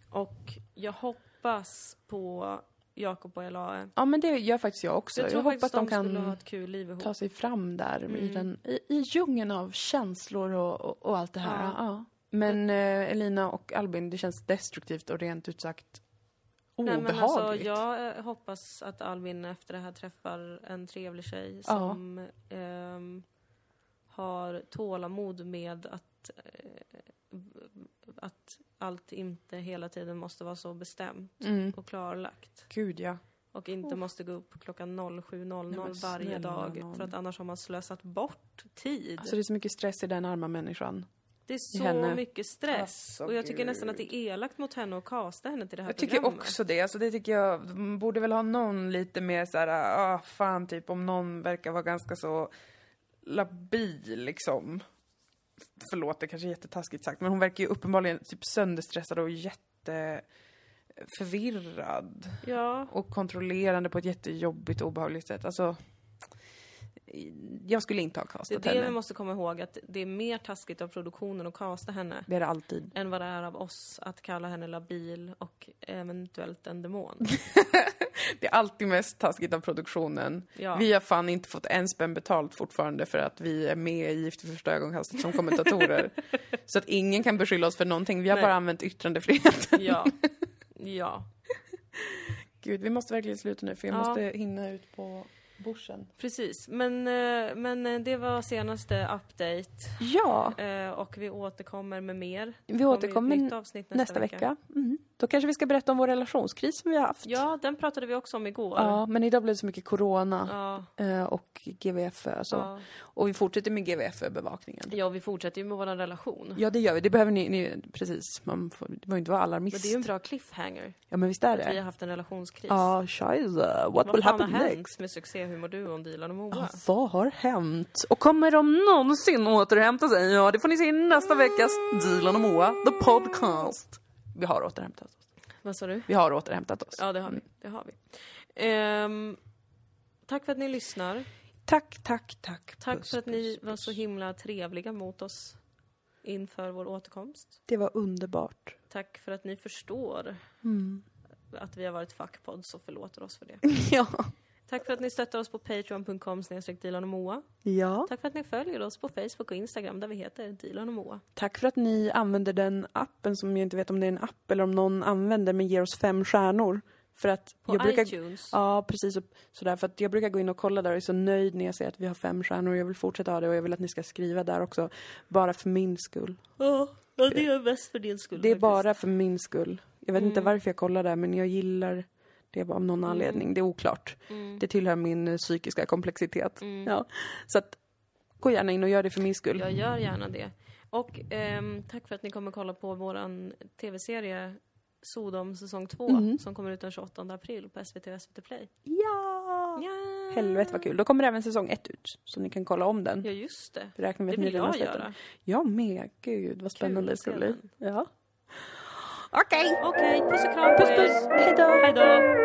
Och jag hoppas på Jakob och Elae. Ja, men det gör faktiskt jag också. Jag Jag, tror hoppas faktiskt de de kan kul liv ihop. ta sig fram där i, Mm. den, i, i djungeln av känslor och, och, och allt det här. Ja. Ja. Men eh, Elina och Albin, det känns destruktivt och rent ut sagt Nej, obehagligt. men alltså, jag eh, hoppas att Albin efter det här träffar en trevlig tjej som ehm, har tålamod med att, eh, att allt inte hela tiden måste vara så bestämt Mm. och klarlagt. Gud, ja. Och inte måste gå upp klockan 07.00 Nej, men varje dag. nån. För att annars har man slösat bort tid. Alltså det är så mycket stress i den arma människan. det är så henne. mycket stress. Alltså, och jag tycker gud. nästan att det är elakt mot henne att kasta henne till det här Jag tycker programmet. också det. Alltså det tycker jag, de borde väl ha någon lite mer så här, ah fan typ om någon verkar vara ganska så labil liksom. Förlåt, det kanske är jättetaskigt sagt, men hon verkar ju uppenbarligen typ sönderstressad och jätteförvirrad. Ja, Och kontrollerande på ett jättejobbigt och obehagligt sätt. Alltså, jag skulle inte ha det är castat det henne. vi måste komma ihåg. Att det är mer taskigt av produktionen att kasta henne. Det är det alltid. än vad det är av oss att kalla henne labil och eventuellt en demon. Det är alltid mest taskigt av produktionen. Ja. Vi har fan inte fått en spänn betalt fortfarande för att vi är med i Gift i första ögonkastet som kommentatorer. Så att ingen kan beskylla oss för någonting. Vi har Nej. bara använt yttrandefriheten. Ja. Ja, Gud, vi måste verkligen sluta nu för jag Ja. måste hinna ut på börsen. precis. Men, eh, men eh, det var senaste update. Ja, Eh, Och vi återkommer med mer. vi Kommer återkommer nästa, nästa vecka. Mm. Då kanske vi ska berätta om vår relationskris som vi har haft. Ja, den pratade vi också om igår. Ja, men idag blev det så mycket corona Ja, eh, och GVF. Alltså. ja. Och vi fortsätter med GVF-bevakningen. ja, vi fortsätter ju med vår relation. Ja, det gör vi. Det behöver ni, ni precis. Man får, det behöver inte vara alarmist. Men det är ju en bra cliffhanger. Ja, men visst är Att vi det. har haft en relationskris. Ja, scheisse. What Vad will happen har hänt next? med succéhumorduon Dilan och Moa? Ja, vad har hänt? Och kommer de någonsin återhämta sig? Ja, det får ni se i nästa veckas Dilan och Moa, the podcast. Vi har återhämtat oss. Vad sa du? Vi har återhämtat oss. Ja, det har vi. Det har vi. Ehm, tack för att ni lyssnar. Tack, tack, tack. Tack Puss, för att ni puss, var så himla trevliga mot oss inför vår återkomst. Det var underbart. Tack för att ni förstår Mm. att vi har varit fuckpods och förlåter oss för det. Ja. Tack för att ni stöttar oss på patreon.com snedstreck Dilan och Moa. ja. Tack för att ni följer oss på Facebook och Instagram där vi heter Dilan och Moa. Tack för att ni använder den appen som jag inte vet om det är en app eller om någon använder men ger oss fem stjärnor. För att På jag brukar... iTunes. Ja, precis. Sådär, för att jag brukar gå in och kolla där och är så nöjd när jag ser att vi har fem stjärnor och jag vill fortsätta ha det och jag vill att ni ska skriva där också. Bara för min skull. Ja, ja, det är bäst för din skull Det är faktiskt. bara för min skull. Jag vet inte Mm. varför jag kollar där men jag gillar det av någon anledning. Det är oklart. Mm. Det tillhör min eh, psykiska komplexitet. Mm. Ja. Så att gå gärna in och gör det för min skull. Jag gör gärna det. Och ehm, tack för att ni kommer kolla på våran tv-serie Sodom säsong 2 Mhm. som kommer ut den 28 april på SVT och SVT Play. Ja! Ja, Helvete vad kul. Då kommer även säsong ett ut. Så ni kan kolla om den. ja just det. Vi räknar med Det vill jag sett den. göra. Jag med. Gud vad spännande det ska bli. den. Ja. Okej. Okej, puss och kram Puss puss. Hej då. Hej då!